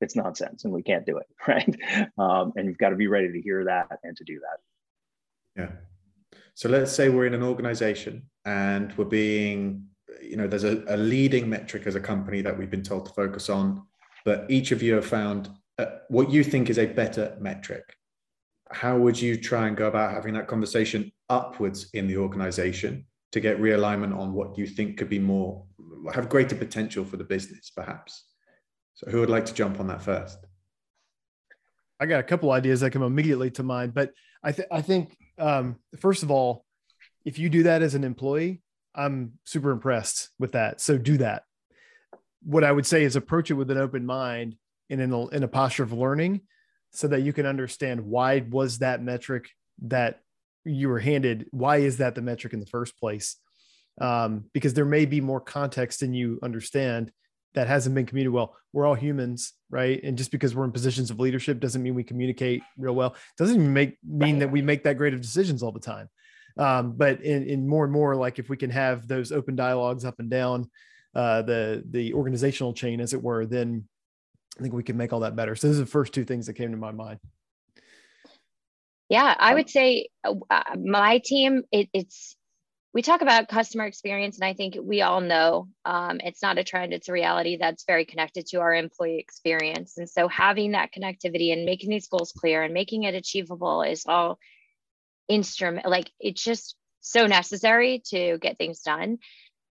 it's nonsense and we can't do it, *laughs* right? Um, and you've got to be ready to hear that and to do that. Yeah. So let's say we're in an organization and we're being, you know, there's a, a leading metric as a company that we've been told to focus on, but each of you have found uh, what you think is a better metric. How would you try and go about having that conversation upwards in the organization to get realignment on what you think could be more have greater potential for the business perhaps? So who would like to jump on that first? I got a couple ideas that come immediately to mind but i, th- I think um, first of all if you do that as an employee i'm super impressed with that. So do that. What i would say is approach it with an open mind and in a, in a posture of learning so that you can understand why was that metric that you were handed why is that the metric in the first place? Um, because there may be more context than you understand that hasn't been communicated well. We're all humans right? And just because we're in positions of leadership doesn't mean we communicate real well. Doesn't even make mean that we make that great of decisions all the time um, but in, in more and more like if we can have those open dialogues up and down uh, the the organizational chain as it were then I think we can make all that better. So those are the first two things that came to my mind. Yeah, I would say uh, my team, it, it's, we talk about customer experience, and I think we all know um, it's not a trend, it's a reality that's very connected to our employee experience. And so having that connectivity and making these goals clear and making it achievable is all instrument, like it's just so necessary to get things done.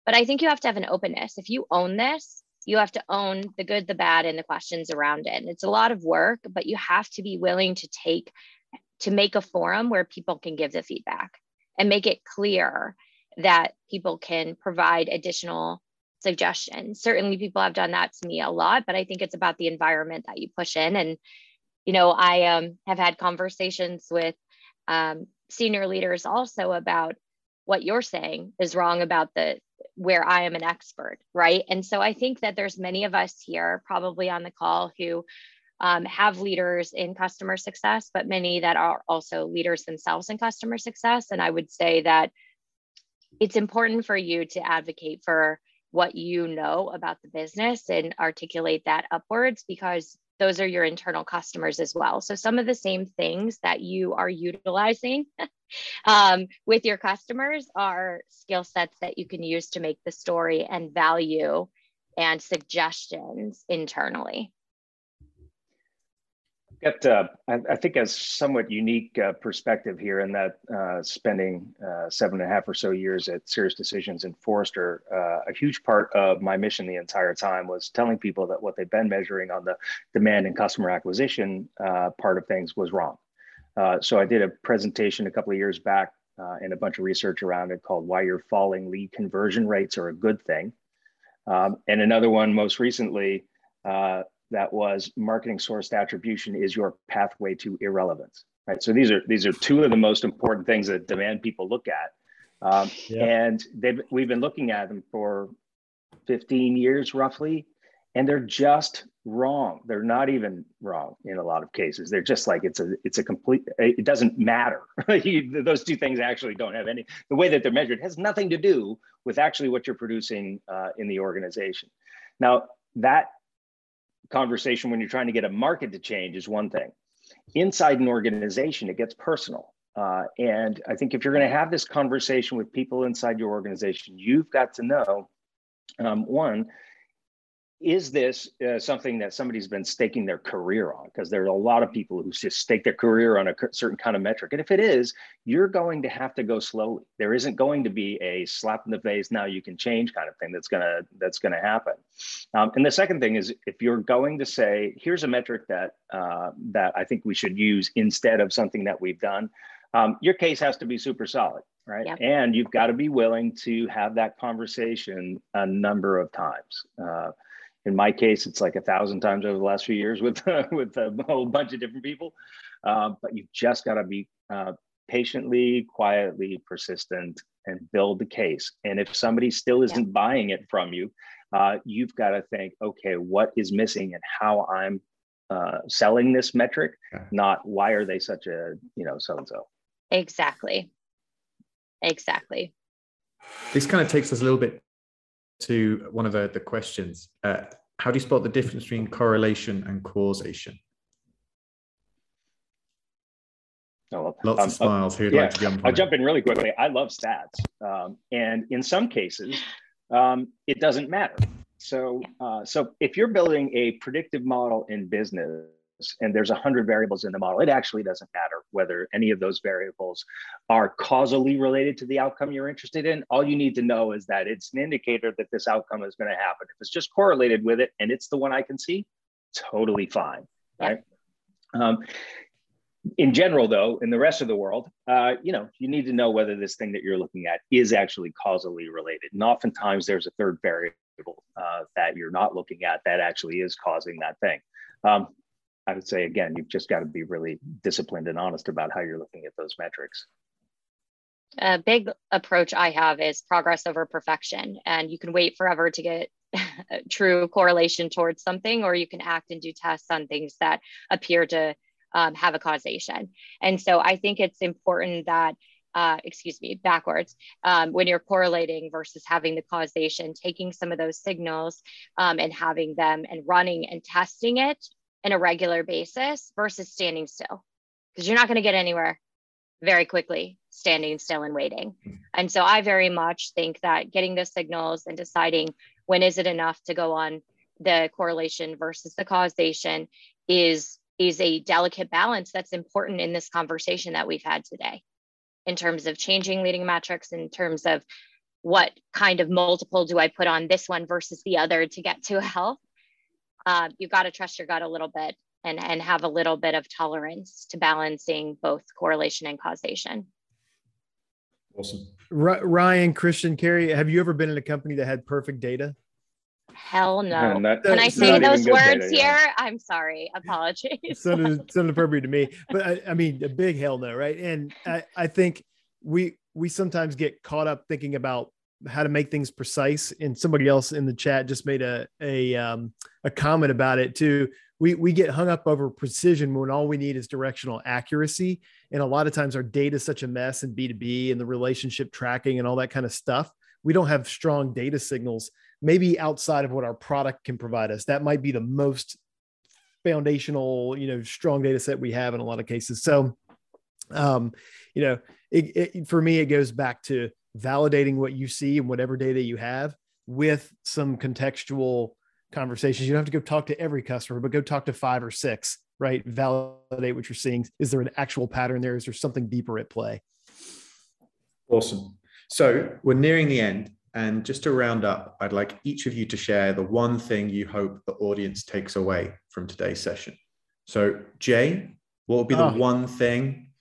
But I think you have to have an openness. If you own this, you have to own the good, the bad, and the questions around it. And it's a lot of work, but you have to be willing to take, to make a forum where people can give the feedback and make it clear that people can provide additional suggestions. Certainly, people have done that to me a lot, but I think it's about the environment that you push in. And, you know, I um, have had conversations with um, senior leaders also about what you're saying is wrong about the where I am an expert, right? And so I think that there's many of us here probably on the call who um, have leaders in customer success, but many that are also leaders themselves in customer success. And I would say that it's important for you to advocate for what you know about the business and articulate that upwards because those are your internal customers as well. So some of the same things that you are utilizing *laughs* um, with your customers are skill sets that you can use to make the story and value and suggestions internally got, uh, I, I, think, a somewhat unique uh, perspective here in that uh, spending uh, seven and a half or so years at Sirius Decisions in Forrester, uh, a huge part of my mission the entire time was telling people that what they've been measuring on the demand and customer acquisition uh, part of things was wrong. so I did a presentation a couple of years back and a bunch of research around it called "Why Your Falling Lead Conversion Rates Are a Good Thing," um, and another one most recently that was marketing sourced attribution is your pathway to irrelevance right? So these are these are two of the most important things that demand people look at. Um, yeah. and they've we've been looking at them for 15 years roughly and they're just wrong. They're not even wrong in a lot of cases. They're just like it's a it's a complete it doesn't matter. *laughs* Those two things actually don't have any the way that they're measured has nothing to do with actually what you're producing uh, in the organization. Now that conversation when you're trying to get a market to change is one thing. Inside an organization, it gets personal. Uh, and I think if you're going to have this conversation with people inside your organization, you've got to know um, one, is this uh, something that somebody's been staking their career on? Because there are a lot of people who just stake their career on a certain kind of metric. And if it is, you're going to have to go slowly. There isn't going to be a slap in the face, now you can change kind of thing that's gonna that's gonna happen. Um, and the second thing is, if you're going to say, here's a metric that uh, that I think we should use instead of something that we've done, um, your case has to be super solid right? Yep. And you've got to be willing to have that conversation a number of times. Uh, in my case, it's like a thousand times over the last few years with *laughs* with a whole bunch of different people. Uh, but you've just got to be uh, patiently, quietly persistent, and build the case. And if somebody still isn't yeah. buying it from you, uh, you've got to think, okay, what is missing and how I'm uh, selling this metric, yeah. not why are they such a you know so and so. Exactly. Exactly. This kind of takes us a little bit to one of the, the questions. Uh, how do you spot the difference between correlation and causation? Oh, Lots um, of smiles. Who'd yeah, like to jump in? I'll jump in really quickly. I love stats. Um, and in some cases, um, it doesn't matter. So, uh, so if you're building a predictive model in business, and there's 100 variables in the model, it actually doesn't matter whether any of those variables are causally related to the outcome you're interested in. All you need to know is that it's an indicator that this outcome is going to happen. If it's just correlated with it and it's the one I can see, totally fine, right? Um, in general, though, in the rest of the world, uh, you know, you need to know whether this thing that you're looking at is actually causally related. And oftentimes there's a third variable uh, that you're not looking at that actually is causing that thing. Um, I would say again, you've just got to be really disciplined and honest about how you're looking at those metrics. A big approach I have is progress over perfection. And you can wait forever to get *laughs* true correlation towards something, or you can act and do tests on things that appear to um, have a causation. And so I think it's important that uh, excuse me, backwards, um, when you're correlating versus having the causation, taking some of those signals um, and having them and running and testing it in a regular basis versus standing still because you're not going to get anywhere very quickly standing still and waiting. Hmm. And so I very much think that getting the signals and deciding when is it enough to go on the correlation versus the causation is is a delicate balance that's important in this conversation that we've had today in terms of changing leading metrics in terms of what kind of multiple do I put on this one versus the other to get to *laughs* health uh, you've got to trust your gut a little bit and, and have a little bit of tolerance to balancing both correlation and causation. Awesome. Ryan, Christian, Kerry, have you ever been in a company that had perfect data? Hell no. Not, Can I say those words data, here? Yeah. I'm sorry. Apologies. sounded, *laughs* sounded appropriate to me. But I, I, mean, a big hell no, right? And I, I think we we sometimes get caught up thinking about how to make things precise. And somebody else in the chat just made a a um, a comment about it too. We we get hung up over precision when all we need is directional accuracy. And a lot of times our data is such a mess in B2B and the relationship tracking and all that kind of stuff. We don't have strong data signals, maybe outside of what our product can provide us. That might be the most foundational, you know, strong data set we have in a lot of cases. So, um, you know, it, it, for me, it goes back to validating what you see and whatever data you have with some contextual conversations. You don't have to go talk to every customer, but go talk to five or six, right? Validate what you're seeing. Is there an actual pattern there? Is there something deeper at play? Awesome. So we're nearing the end. And just to round up, I'd like each of you to share the one thing you hope the audience takes away from today's session. So, Jay, what would be the oh. one thing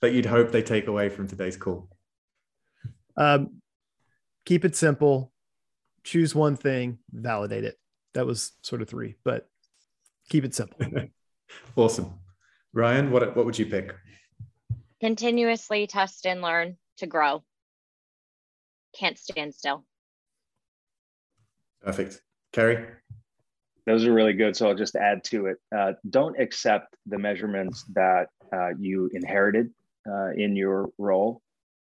that you'd hope they take away from today's call? Um, keep it simple, choose one thing, validate it. That was sort of three, but keep it simple. *laughs* awesome. Ryan, what, what would you pick? Continuously test and learn to grow. Can't stand still. Perfect. Kerry? Those are really good. So I'll just add to it. Uh, don't accept the measurements that uh, you inherited uh, in your role.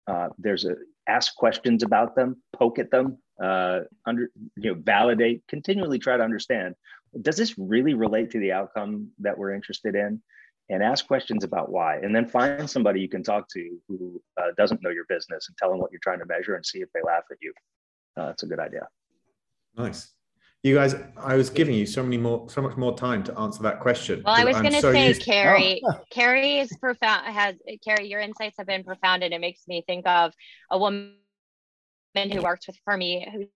Uh, there's a ask questions about them, poke at them, uh, under you know, validate, continually try to understand. Does this really relate to the outcome that we're interested in? And ask questions about why, and then find somebody you can talk to who uh, doesn't know your business and tell them what you're trying to measure and see if they laugh at you. Uh, that's a good idea. Nice. You guys, I was giving you so many more, so much more time to answer that question. Well, I was going to so say, used- Kerry, oh. *laughs* Kerry is profound. Has Kerry, your insights have been profound, and it makes me think of a woman who worked with for me who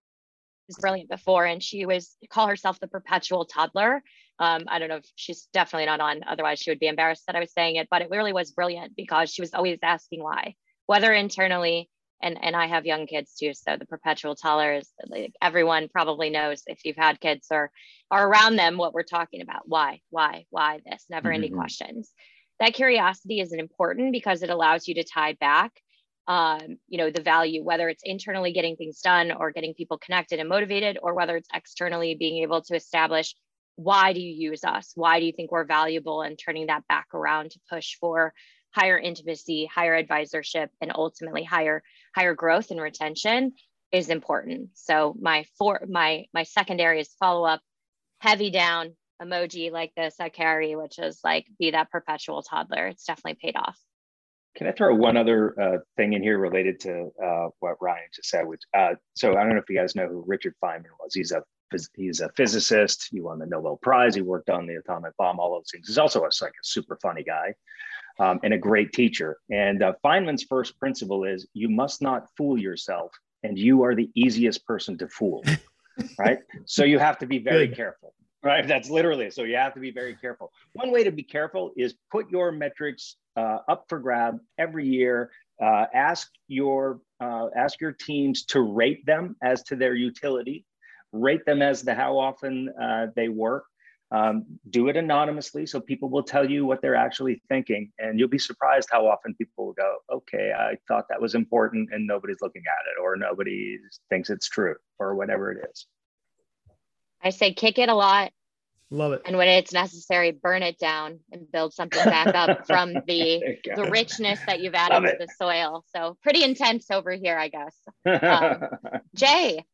was brilliant before, and she was call herself the perpetual toddler. Um, I don't know if she's definitely not on. Otherwise, she would be embarrassed that I was saying it. But it really was brilliant because she was always asking why, whether internally and and I have young kids too. So the perpetual toddler is like everyone probably knows if you've had kids or are around them what we're talking about. Why, why, why this? Never ending mm-hmm. questions. That curiosity is important because it allows you to tie back, um, you know, the value, whether it's internally getting things done or getting people connected and motivated, or whether it's externally being able to establish why do you use us? Why do you think we're valuable? And turning that back around to push for higher intimacy, higher advisorship, and ultimately higher higher growth and retention is important. So my for my my secondary is follow up, heavy down emoji like this at Kerry, which is like be that perpetual toddler. It's definitely paid off. Can I throw one other uh, thing in here related to uh, what Ryan just said? Which, uh, so I don't know if you guys know who Richard Feynman was. He's a he's a physicist. He won the Nobel Prize. He worked on the atomic bomb. All those things. He's also a, like a super funny guy um, and a great teacher. And uh, Feynman's first principle is you must not fool yourself, and you are the easiest person to fool, *laughs* right? So you have to be very Good. careful, right? That's literally so you have to be very careful. One way to be careful is put your metrics uh, up for grab every year. Uh, ask your uh, ask your teams to rate them as to their utility, rate them as to how often uh, they work um, do it anonymously so people will tell you what they're actually thinking. And you'll be surprised how often people will go, okay, I thought that was important and nobody's looking at it, or nobody thinks it's true, or whatever it is. I say kick it a lot. Love it. And when it's necessary, burn it down and build something back up *laughs* from the the richness that you've added to the soil. So pretty intense over here, I guess. *laughs* Um, Jay.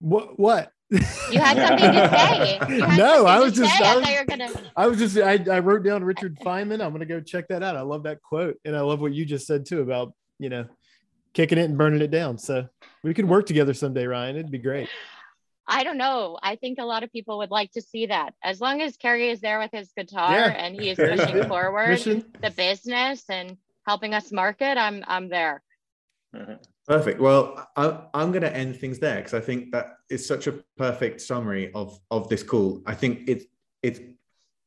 What what? You had something to say. no, I was just. I, was, I, gonna... I was just. I, I wrote down Richard Feynman. I'm gonna go check that out. I love that quote, and I love what you just said too about you know kicking it and burning it down. So we could work together someday, Ryan. It'd be great. I don't know. I think a lot of people would like to see that. As long as Kerry is there with his guitar yeah. and he is pushing forward Mission. the business and helping us market, I'm I'm there. Mm-hmm. Perfect. Well, I, am going to end things there because I think that is such a perfect summary of of this call. I think it it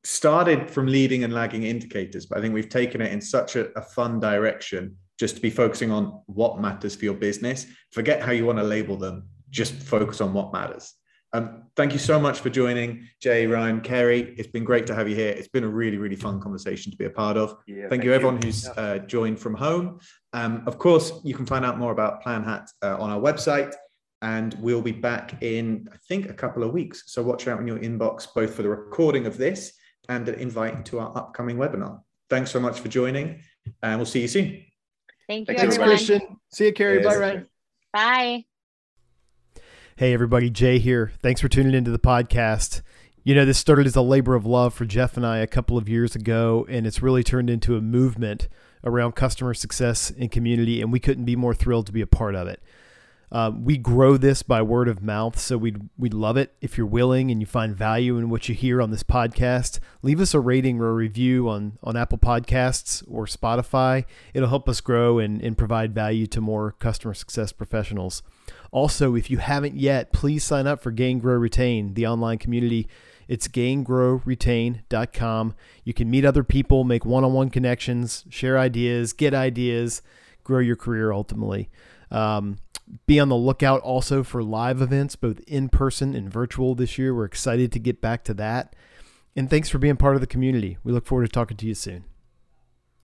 started from leading and lagging indicators, but I think we've taken it in such a, a fun direction just to be focusing on what matters for your business. Forget how you want to label them. Just focus on what matters. Um, thank you so much for joining, Jay, Ryan, Kerry. It's been great to have you here. It's been a really, really fun conversation to be a part of. Yeah, thank, thank you, you. everyone who's uh, joined from home. Um, of course, you can find out more about Planhat uh, on our website, and we'll be back in, I think, a couple of weeks. So watch out in your inbox, both for the recording of this and an invite to our upcoming webinar. Thanks so much for joining, and we'll see you soon. Thank you, Thanks, Thanks, everyone. Christian. See you, Kerry. Bye, Ryan. Bye. Hey, everybody, Jay here. Thanks for tuning into the podcast. You know, this started as a labor of love for Jeff and I a couple of years ago, and it's really turned into a movement around customer success and community, and we couldn't be more thrilled to be a part of it. Uh, we grow this by word of mouth, so we'd, we'd love it if you're willing and you find value in what you hear on this podcast. Leave us a rating or a review on, on Apple Podcasts or Spotify. It'll help us grow and, and provide value to more customer success professionals. Also, if you haven't yet, please sign up for Gain Grow Retain, the online community. It's gaingrowretain.com. You can meet other people, make one on one connections, share ideas, get ideas, grow your career ultimately. Um, be on the lookout also for live events, both in person and virtual this year. We're excited to get back to that. And thanks for being part of the community. We look forward to talking to you soon.